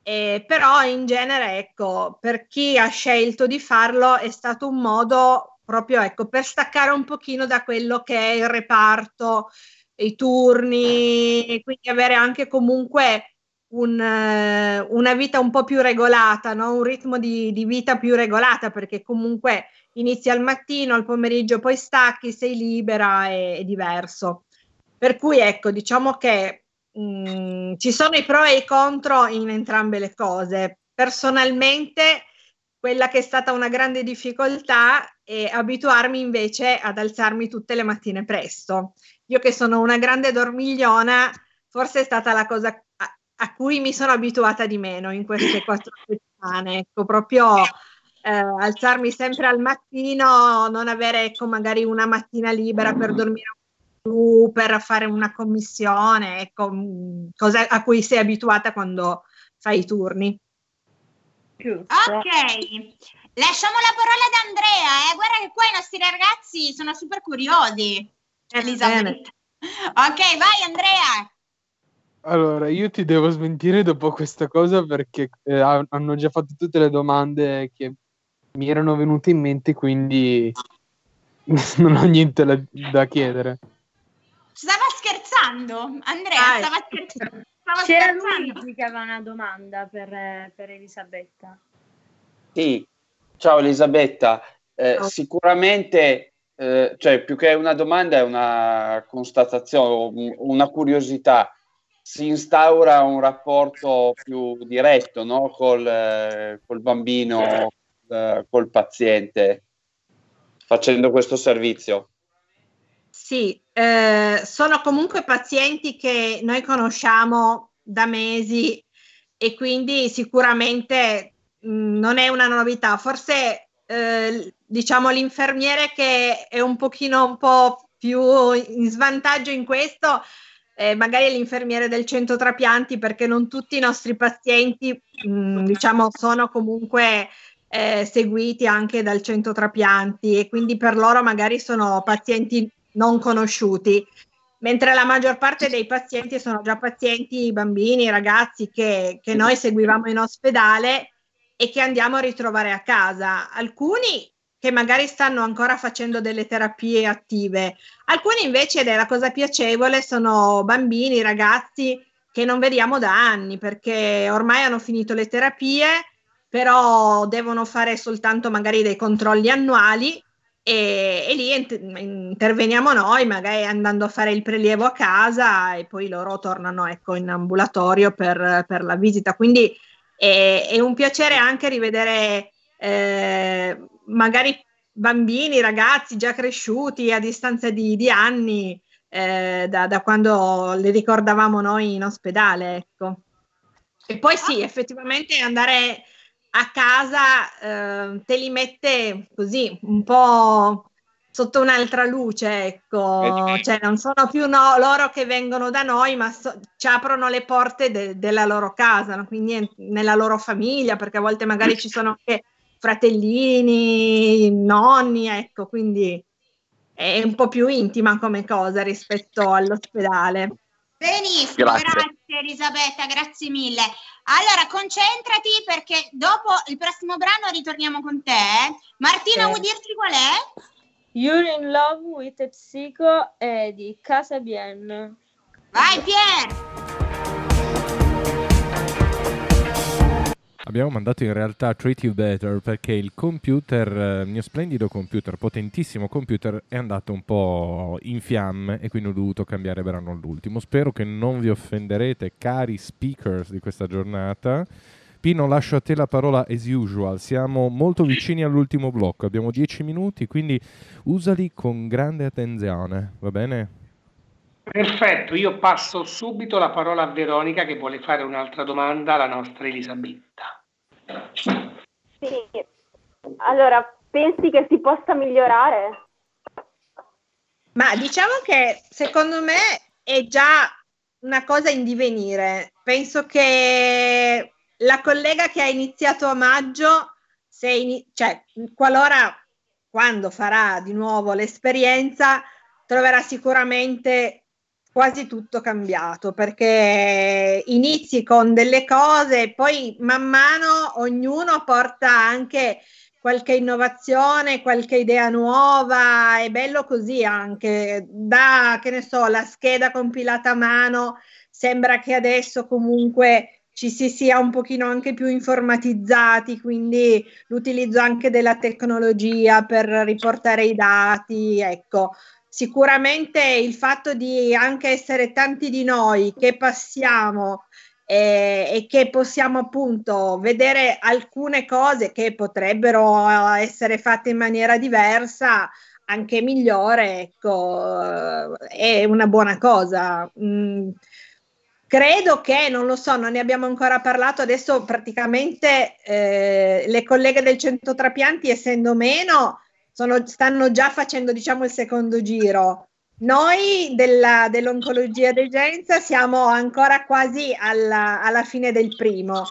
eh, però in genere, ecco, per chi ha scelto di farlo è stato un modo proprio, ecco, per staccare un pochino da quello che è il reparto, i turni, quindi avere anche comunque un, eh, una vita un po' più regolata, no? un ritmo di, di, vita più regolata, perché comunque inizi al mattino, al pomeriggio poi stacchi, sei libera, è, è diverso. Per cui ecco, diciamo che mh, mm, ci sono i pro e i contro in entrambe le cose. Personalmente, quella che è stata una grande difficoltà è abituarmi invece ad alzarmi tutte le mattine presto. Io che sono una grande dormigliona, forse è stata la cosa a, cui mi sono abituata di meno in queste quattro settimane. Ecco, proprio eh, alzarmi sempre al mattino, non avere ecco, magari una mattina libera per dormire più, per fare una commissione, ecco, mm, cosa a cui sei abituata quando fai i turni. Ok, lasciamo la parola ad Andrea, eh. guarda che qua i nostri ragazzi sono super curiosi. Elisabetta. Ok, vai Andrea. Allora, io ti devo smentire dopo questa cosa perché eh, hanno già fatto tutte le domande che mi erano venute in mente, quindi non ho niente la- da chiedere. Stava scherzando, Andrea, Ah, stava scherzando. Stava C'era scherzando. Luigi che aveva una domanda per, per Elisabetta. Sì, ciao Elisabetta, Eh, Ciao. sicuramente, eh, cioè più che una domanda è una constatazione, un- una curiosità. Si instaura un rapporto più diretto, no? Col, eh, col bambino, eh, col paziente, facendo questo servizio. Sì, eh, sono comunque pazienti che noi conosciamo da mesi e quindi sicuramente mh, non è una novità. Forse eh, diciamo l'infermiere che è un pochino un po' più in svantaggio in questo, eh, magari l'infermiere del centro trapianti perché non tutti i nostri pazienti mh, diciamo sono comunque eh, seguiti anche dal centro trapianti e quindi per loro magari sono pazienti non conosciuti, mentre la maggior parte dei pazienti sono già pazienti bambini, ragazzi che, che noi seguivamo in ospedale e che andiamo a ritrovare a casa. Alcuni che magari stanno ancora facendo delle terapie attive, alcuni invece, ed è la cosa piacevole, sono bambini, ragazzi che non vediamo da anni perché ormai hanno finito le terapie, però devono fare soltanto magari dei controlli annuali e, e lì int- interveniamo noi, magari andando a fare il prelievo a casa e poi loro tornano ecco, in ambulatorio per, per la visita. Quindi è, è un piacere anche rivedere eh, magari bambini, ragazzi già cresciuti a distanza di, di anni eh, da, da quando li ricordavamo noi in ospedale. Ecco. E poi sì, effettivamente andare a casa eh, te li mette così un po' sotto un'altra luce, ecco, cioè non sono più no- loro che vengono da noi, ma so- ci aprono le porte de- della loro casa, no? quindi nella loro famiglia, perché a volte magari ci sono anche fratellini, nonni, ecco, quindi è un po' più intima come cosa rispetto all'ospedale. Benissimo, Grazie. grazie. Elisabetta, grazie mille. Allora, concentrati perché dopo il prossimo brano ritorniamo con te. Martina, Ok. vuoi dirci qual è? You're in love with a Psycho è di Casa Bien. Vai Pier! Abbiamo mandato in realtà Treat You Better perché il computer, eh, il mio splendido computer, potentissimo computer, è andato un po' in fiamme e quindi ho dovuto cambiare brano all'ultimo. Spero che non vi offenderete, cari speakers di questa giornata. Pino, lascio a te la parola as usual. Siamo molto vicini all'ultimo blocco, abbiamo 10 minuti, quindi usali con grande attenzione, va bene? Perfetto, io passo subito la parola a Veronica che vuole fare un'altra domanda alla nostra Elisabetta. Sì. Allora, pensi che si possa migliorare? Ma diciamo che secondo me è già una cosa in divenire. Penso che la collega che ha iniziato a maggio, se in, cioè, qualora quando farà di nuovo l'esperienza, troverà sicuramente quasi tutto cambiato perché inizi con delle cose e poi man mano ognuno porta anche qualche innovazione, qualche idea nuova, è bello così anche, da che ne so, la scheda compilata a mano, sembra che adesso comunque ci si sia un pochino anche più informatizzati, quindi l'utilizzo anche della tecnologia per riportare i dati, ecco. Sicuramente il fatto di anche essere tanti di noi che passiamo eh, e che possiamo appunto vedere alcune cose che potrebbero essere fatte in maniera diversa, anche migliore, ecco, è una buona cosa. Mm, credo che, non lo so, non ne abbiamo ancora parlato, adesso praticamente eh, le colleghe del centro trapianti, essendo meno, sono, stanno già facendo, diciamo, il secondo giro noi della, dell'oncologia degenza siamo ancora quasi alla, alla fine del primo.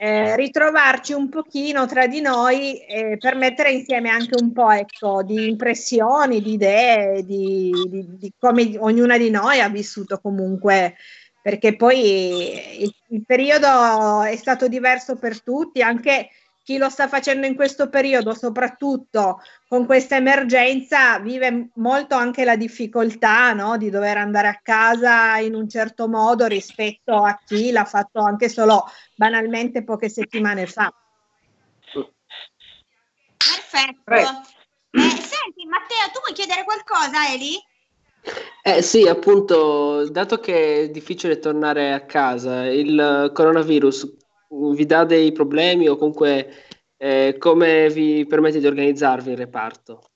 Eh, ritrovarci un pochino tra di noi e per mettere insieme anche un po' ecco, di impressioni, di idee, di, di, di, come ognuna di noi ha vissuto comunque, perché poi il, il periodo è stato diverso per tutti, anche chi lo sta facendo in questo periodo, soprattutto con questa emergenza, vive molto anche la difficoltà no? di dover andare a casa in un certo modo rispetto a chi l'ha fatto anche solo banalmente poche settimane fa. Perfetto. Eh, senti, Matteo, tu vuoi chiedere qualcosa, Eli? Eh sì, appunto, dato che è difficile tornare a casa, il coronavirus vi dà dei problemi o comunque eh, come vi permette di organizzarvi in reparto?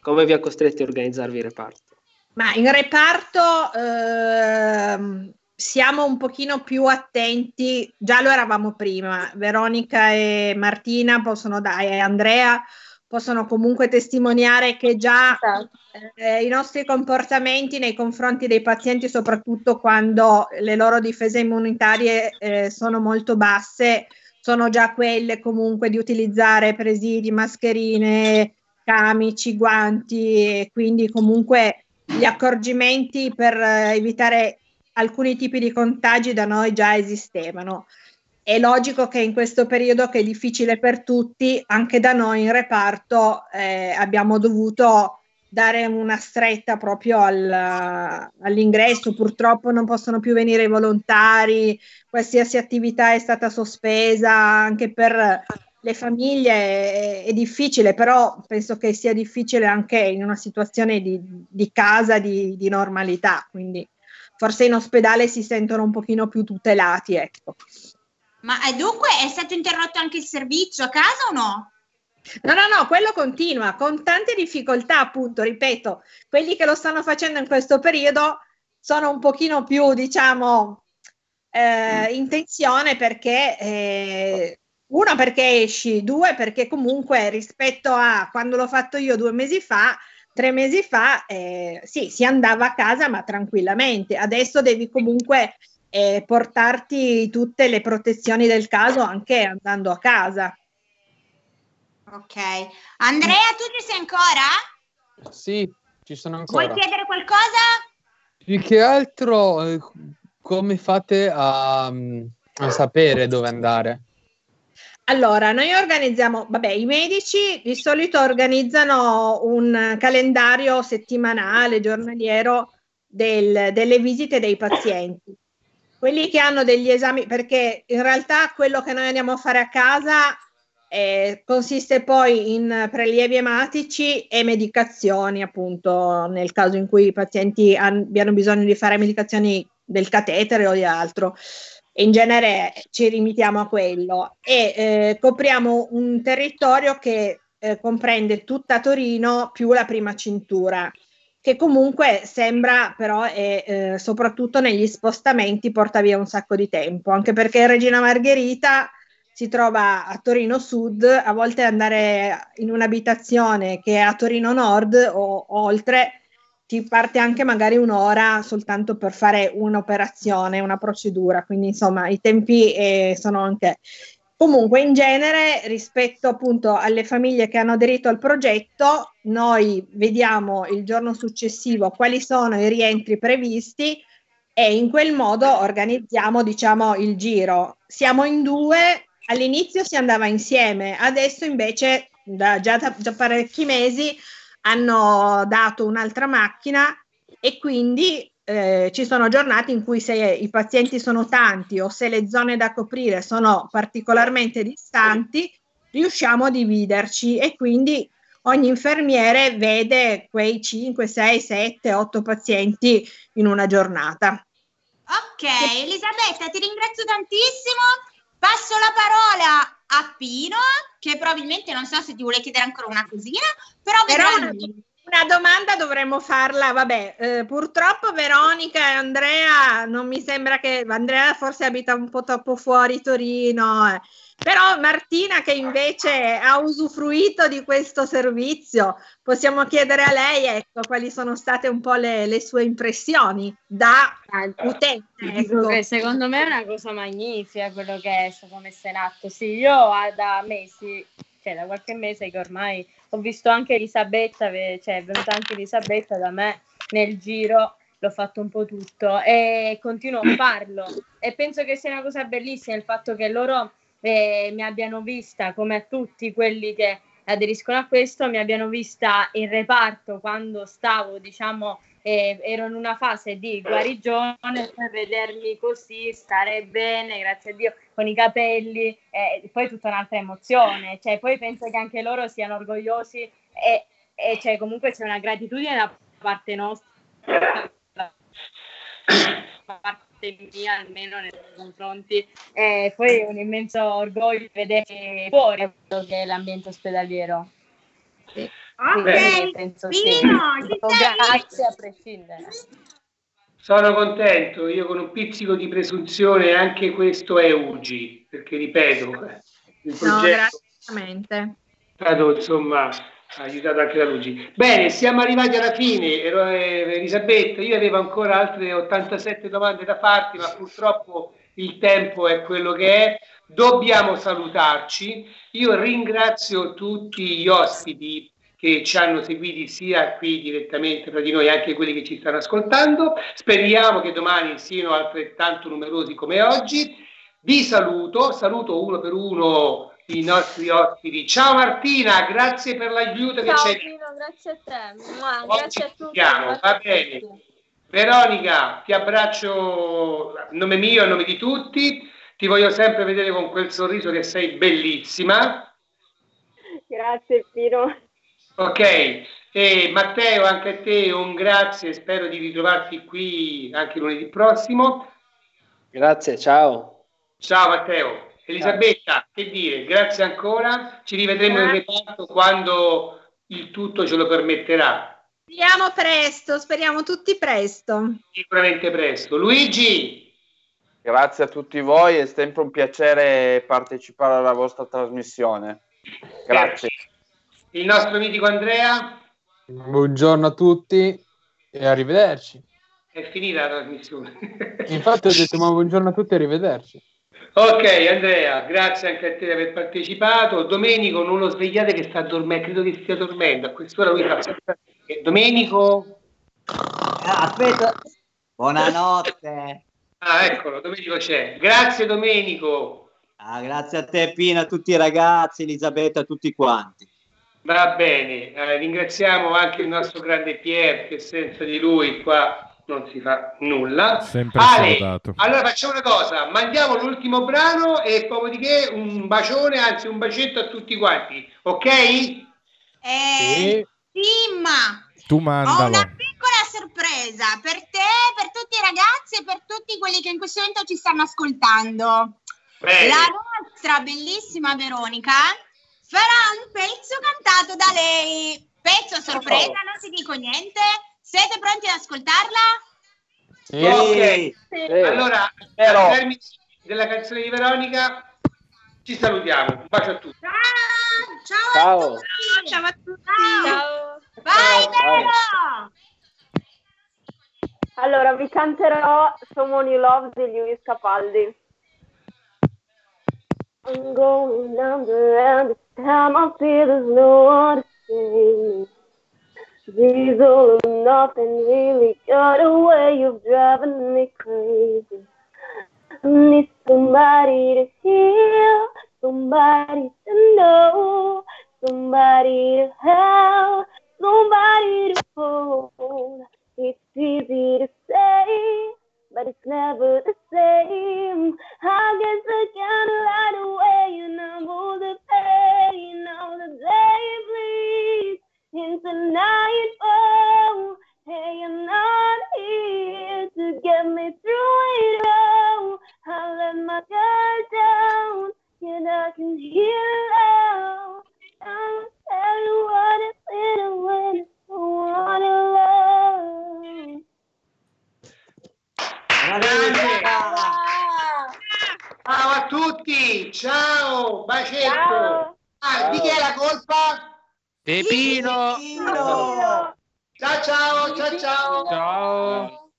Come vi ha costretti a organizzarvi in reparto? Ma in reparto eh, siamo un pochino più attenti, già lo eravamo prima, Veronica e Martina possono dare, e Andrea possono comunque testimoniare che già eh, i nostri comportamenti nei confronti dei pazienti, soprattutto quando le loro difese immunitarie eh, sono molto basse, sono già quelle comunque di utilizzare presidi, mascherine, camici, guanti e quindi comunque gli accorgimenti per eh, evitare alcuni tipi di contagi da noi già esistevano. È logico che in questo periodo che è difficile per tutti, anche da noi in reparto eh, abbiamo dovuto dare una stretta proprio al, all'ingresso. Purtroppo non possono più venire i volontari, qualsiasi attività è stata sospesa anche per le famiglie. È, è difficile, però penso che sia difficile anche in una situazione di, di casa, di, di normalità. Quindi forse in ospedale si sentono un pochino più tutelati, ecco. Ma eh, dunque è stato interrotto anche il servizio a casa o no? No, no, no, quello continua con tante difficoltà, appunto, ripeto, quelli che lo stanno facendo in questo periodo sono un pochino più, diciamo, eh, in tensione perché, eh, uno, perché esci, due, perché comunque rispetto a quando l'ho fatto io due mesi fa, tre mesi fa, eh, sì, si andava a casa ma tranquillamente, adesso devi comunque e portarti tutte le protezioni del caso anche andando a casa. Ok. Andrea, tu ci sei ancora? Sì, ci sono ancora. Vuoi chiedere qualcosa? Più che altro, eh, come fate a, a sapere dove andare? Allora, noi organizziamo, vabbè, i medici di solito organizzano un calendario settimanale, giornaliero del, delle visite dei pazienti quelli che hanno degli esami, perché in realtà quello che noi andiamo a fare a casa eh, consiste poi in prelievi ematici e medicazioni, appunto, nel caso in cui i pazienti abbiano bisogno di fare medicazioni del catetere o di altro. In genere ci limitiamo a quello e eh, copriamo un territorio che eh, comprende tutta Torino più la prima cintura che comunque sembra però e eh, soprattutto negli spostamenti porta via un sacco di tempo, anche perché Regina Margherita si trova a Torino Sud, a volte andare in un'abitazione che è a Torino Nord o, o oltre ci parte anche magari un'ora soltanto per fare un'operazione, una procedura, quindi insomma i tempi eh, sono anche Comunque, in genere, rispetto appunto alle famiglie che hanno aderito al progetto, noi vediamo il giorno successivo quali sono i rientri previsti e in quel modo organizziamo, diciamo, il giro. Siamo in due, all'inizio si andava insieme, adesso invece da, già da già parecchi mesi hanno dato un'altra macchina e quindi eh, ci sono giornate in cui se i pazienti sono tanti o se le zone da coprire sono particolarmente distanti, riusciamo a dividerci e quindi ogni infermiere vede quei 5, 6, 7, 8 pazienti in una giornata. Ok, Elisabetta, ti ringrazio tantissimo. Passo la parola a Pino, che probabilmente non so se ti vuole chiedere ancora una cosina, però, però vedrà. Una domanda dovremmo farla, vabbè, eh, purtroppo Veronica e Andrea non mi sembra che Andrea forse abita un po' troppo fuori Torino, eh. però Martina che invece ha usufruito di questo servizio, possiamo chiedere a lei ecco, quali sono state un po' le, le sue impressioni da utente. Ecco. secondo me è una cosa magnifica quello che è stato messo in atto. Sì, io ah, da mesi, cioè da qualche mese che ormai ho visto anche Elisabetta, cioè è venuta anche Elisabetta da me nel giro, l'ho fatto un po' tutto e continuo a farlo. E penso che sia una cosa bellissima il fatto che loro eh, mi abbiano vista come a tutti quelli che aderiscono a questo, mi abbiano vista in reparto quando stavo, diciamo, eh, ero in una fase di guarigione per vedermi così, stare bene, grazie a Dio, con i capelli, eh, poi tutta un'altra emozione, cioè poi penso che anche loro siano orgogliosi e, e cioè, comunque c'è una gratitudine da parte nostra, da parte mia almeno nei confronti, e poi un immenso orgoglio vedere fuori che è l'ambiente ospedaliero. Sì. Ok, penso sì. Pino, ci Dico sei? grazie a prescindere. Sono contento, io con un pizzico di presunzione anche questo è UGI, perché ripeto, il No, progetto veramente. è stato insomma aiutato anche da Luigi. Bene, siamo arrivati alla fine, eh, Elisabetta, io avevo ancora altre 87 domande da farti, ma purtroppo il tempo è quello che è. Dobbiamo salutarci. Io ringrazio tutti gli ospiti che ci hanno seguiti sia qui direttamente fra di noi, anche quelli che ci stanno ascoltando. Speriamo che domani siano altrettanto numerosi come oggi. Vi saluto, saluto uno per uno i nostri ospiti. Ciao Martina, grazie per l'aiuto che Ciao c'è. Pino, grazie a te. Oggi grazie a tutti. grazie va bene. Veronica, ti abbraccio a nome mio, a nome di tutti. Ti voglio sempre vedere con quel sorriso che sei bellissima. Grazie Pino. Ok, e Matteo, anche a te un grazie, spero di ritrovarti qui anche lunedì prossimo. Grazie, ciao. Ciao Matteo. Elisabetta, che dire, grazie ancora, ci rivedremo in reparto quando il tutto ce lo permetterà, Speriamo presto, speriamo tutti presto. sicuramente presto. Luigi, Grazie a tutti voi, è sempre un piacere partecipare alla vostra trasmissione. Grazie. Il nostro mitico Andrea, Buongiorno a tutti e arrivederci. è finita la trasmissione. Infatti ho detto ma buongiorno a tutti e arrivederci. ok Andrea, grazie anche a te di aver partecipato. Domenico, non lo svegliate che sta dormendo, credo che stia dormendo, a quest'ora lui fa. Domenico, Ah, Aspetta, buonanotte. ah eccolo, Domenico c'è. Grazie Domenico. Ah, grazie a te Pino, a tutti i ragazzi, Elisabetta, a tutti quanti. Va bene, eh, ringraziamo anche il nostro grande Pier che senza di lui qua non si fa nulla. Sempre Ale, salutato. allora facciamo una cosa, mandiamo l'ultimo brano e dopodiché un bacione, anzi un bacetto a tutti quanti, ok? Eh, sì, ma Tu ho mandalo. una piccola sorpresa per te, per tutti i ragazzi e per tutti quelli che in questo momento ci stanno ascoltando. Bene. La nostra bellissima Veronica farà un pezzo cantato da lei. Pezzo a sorpresa, Oh. non ti dico niente. Siete pronti ad ascoltarla? Sì. Ok, Sì. allora Però- al termine della canzone di Veronica ci salutiamo, un bacio a tutti. Ciao, ciao, Ciao. a tutti. Ciao a tutti. Ciao. Ciao. Vai, Ciao. Vero! Allora, vi canterò Someone You Love di Lewis Capaldi. I'm going round this time I feel there's no one to save me. These all or nothing really got a way of driving me crazy. I need somebody to heal, somebody to know, somebody to help, somebody to hold. It's easy to say, but it's never the same. I guess I can't light away and I'm all the pain of the day bleeds into nightfall. Hey, I'm not here to get me through it all. I let my guard down, yet I can hear loud. I'll tell you what it's in when Ciao a tutti, ciao, bacetto. Ciao. Ah, di chi è la colpa? Pepino! Ciao ciao, ciao ciao. Ciao!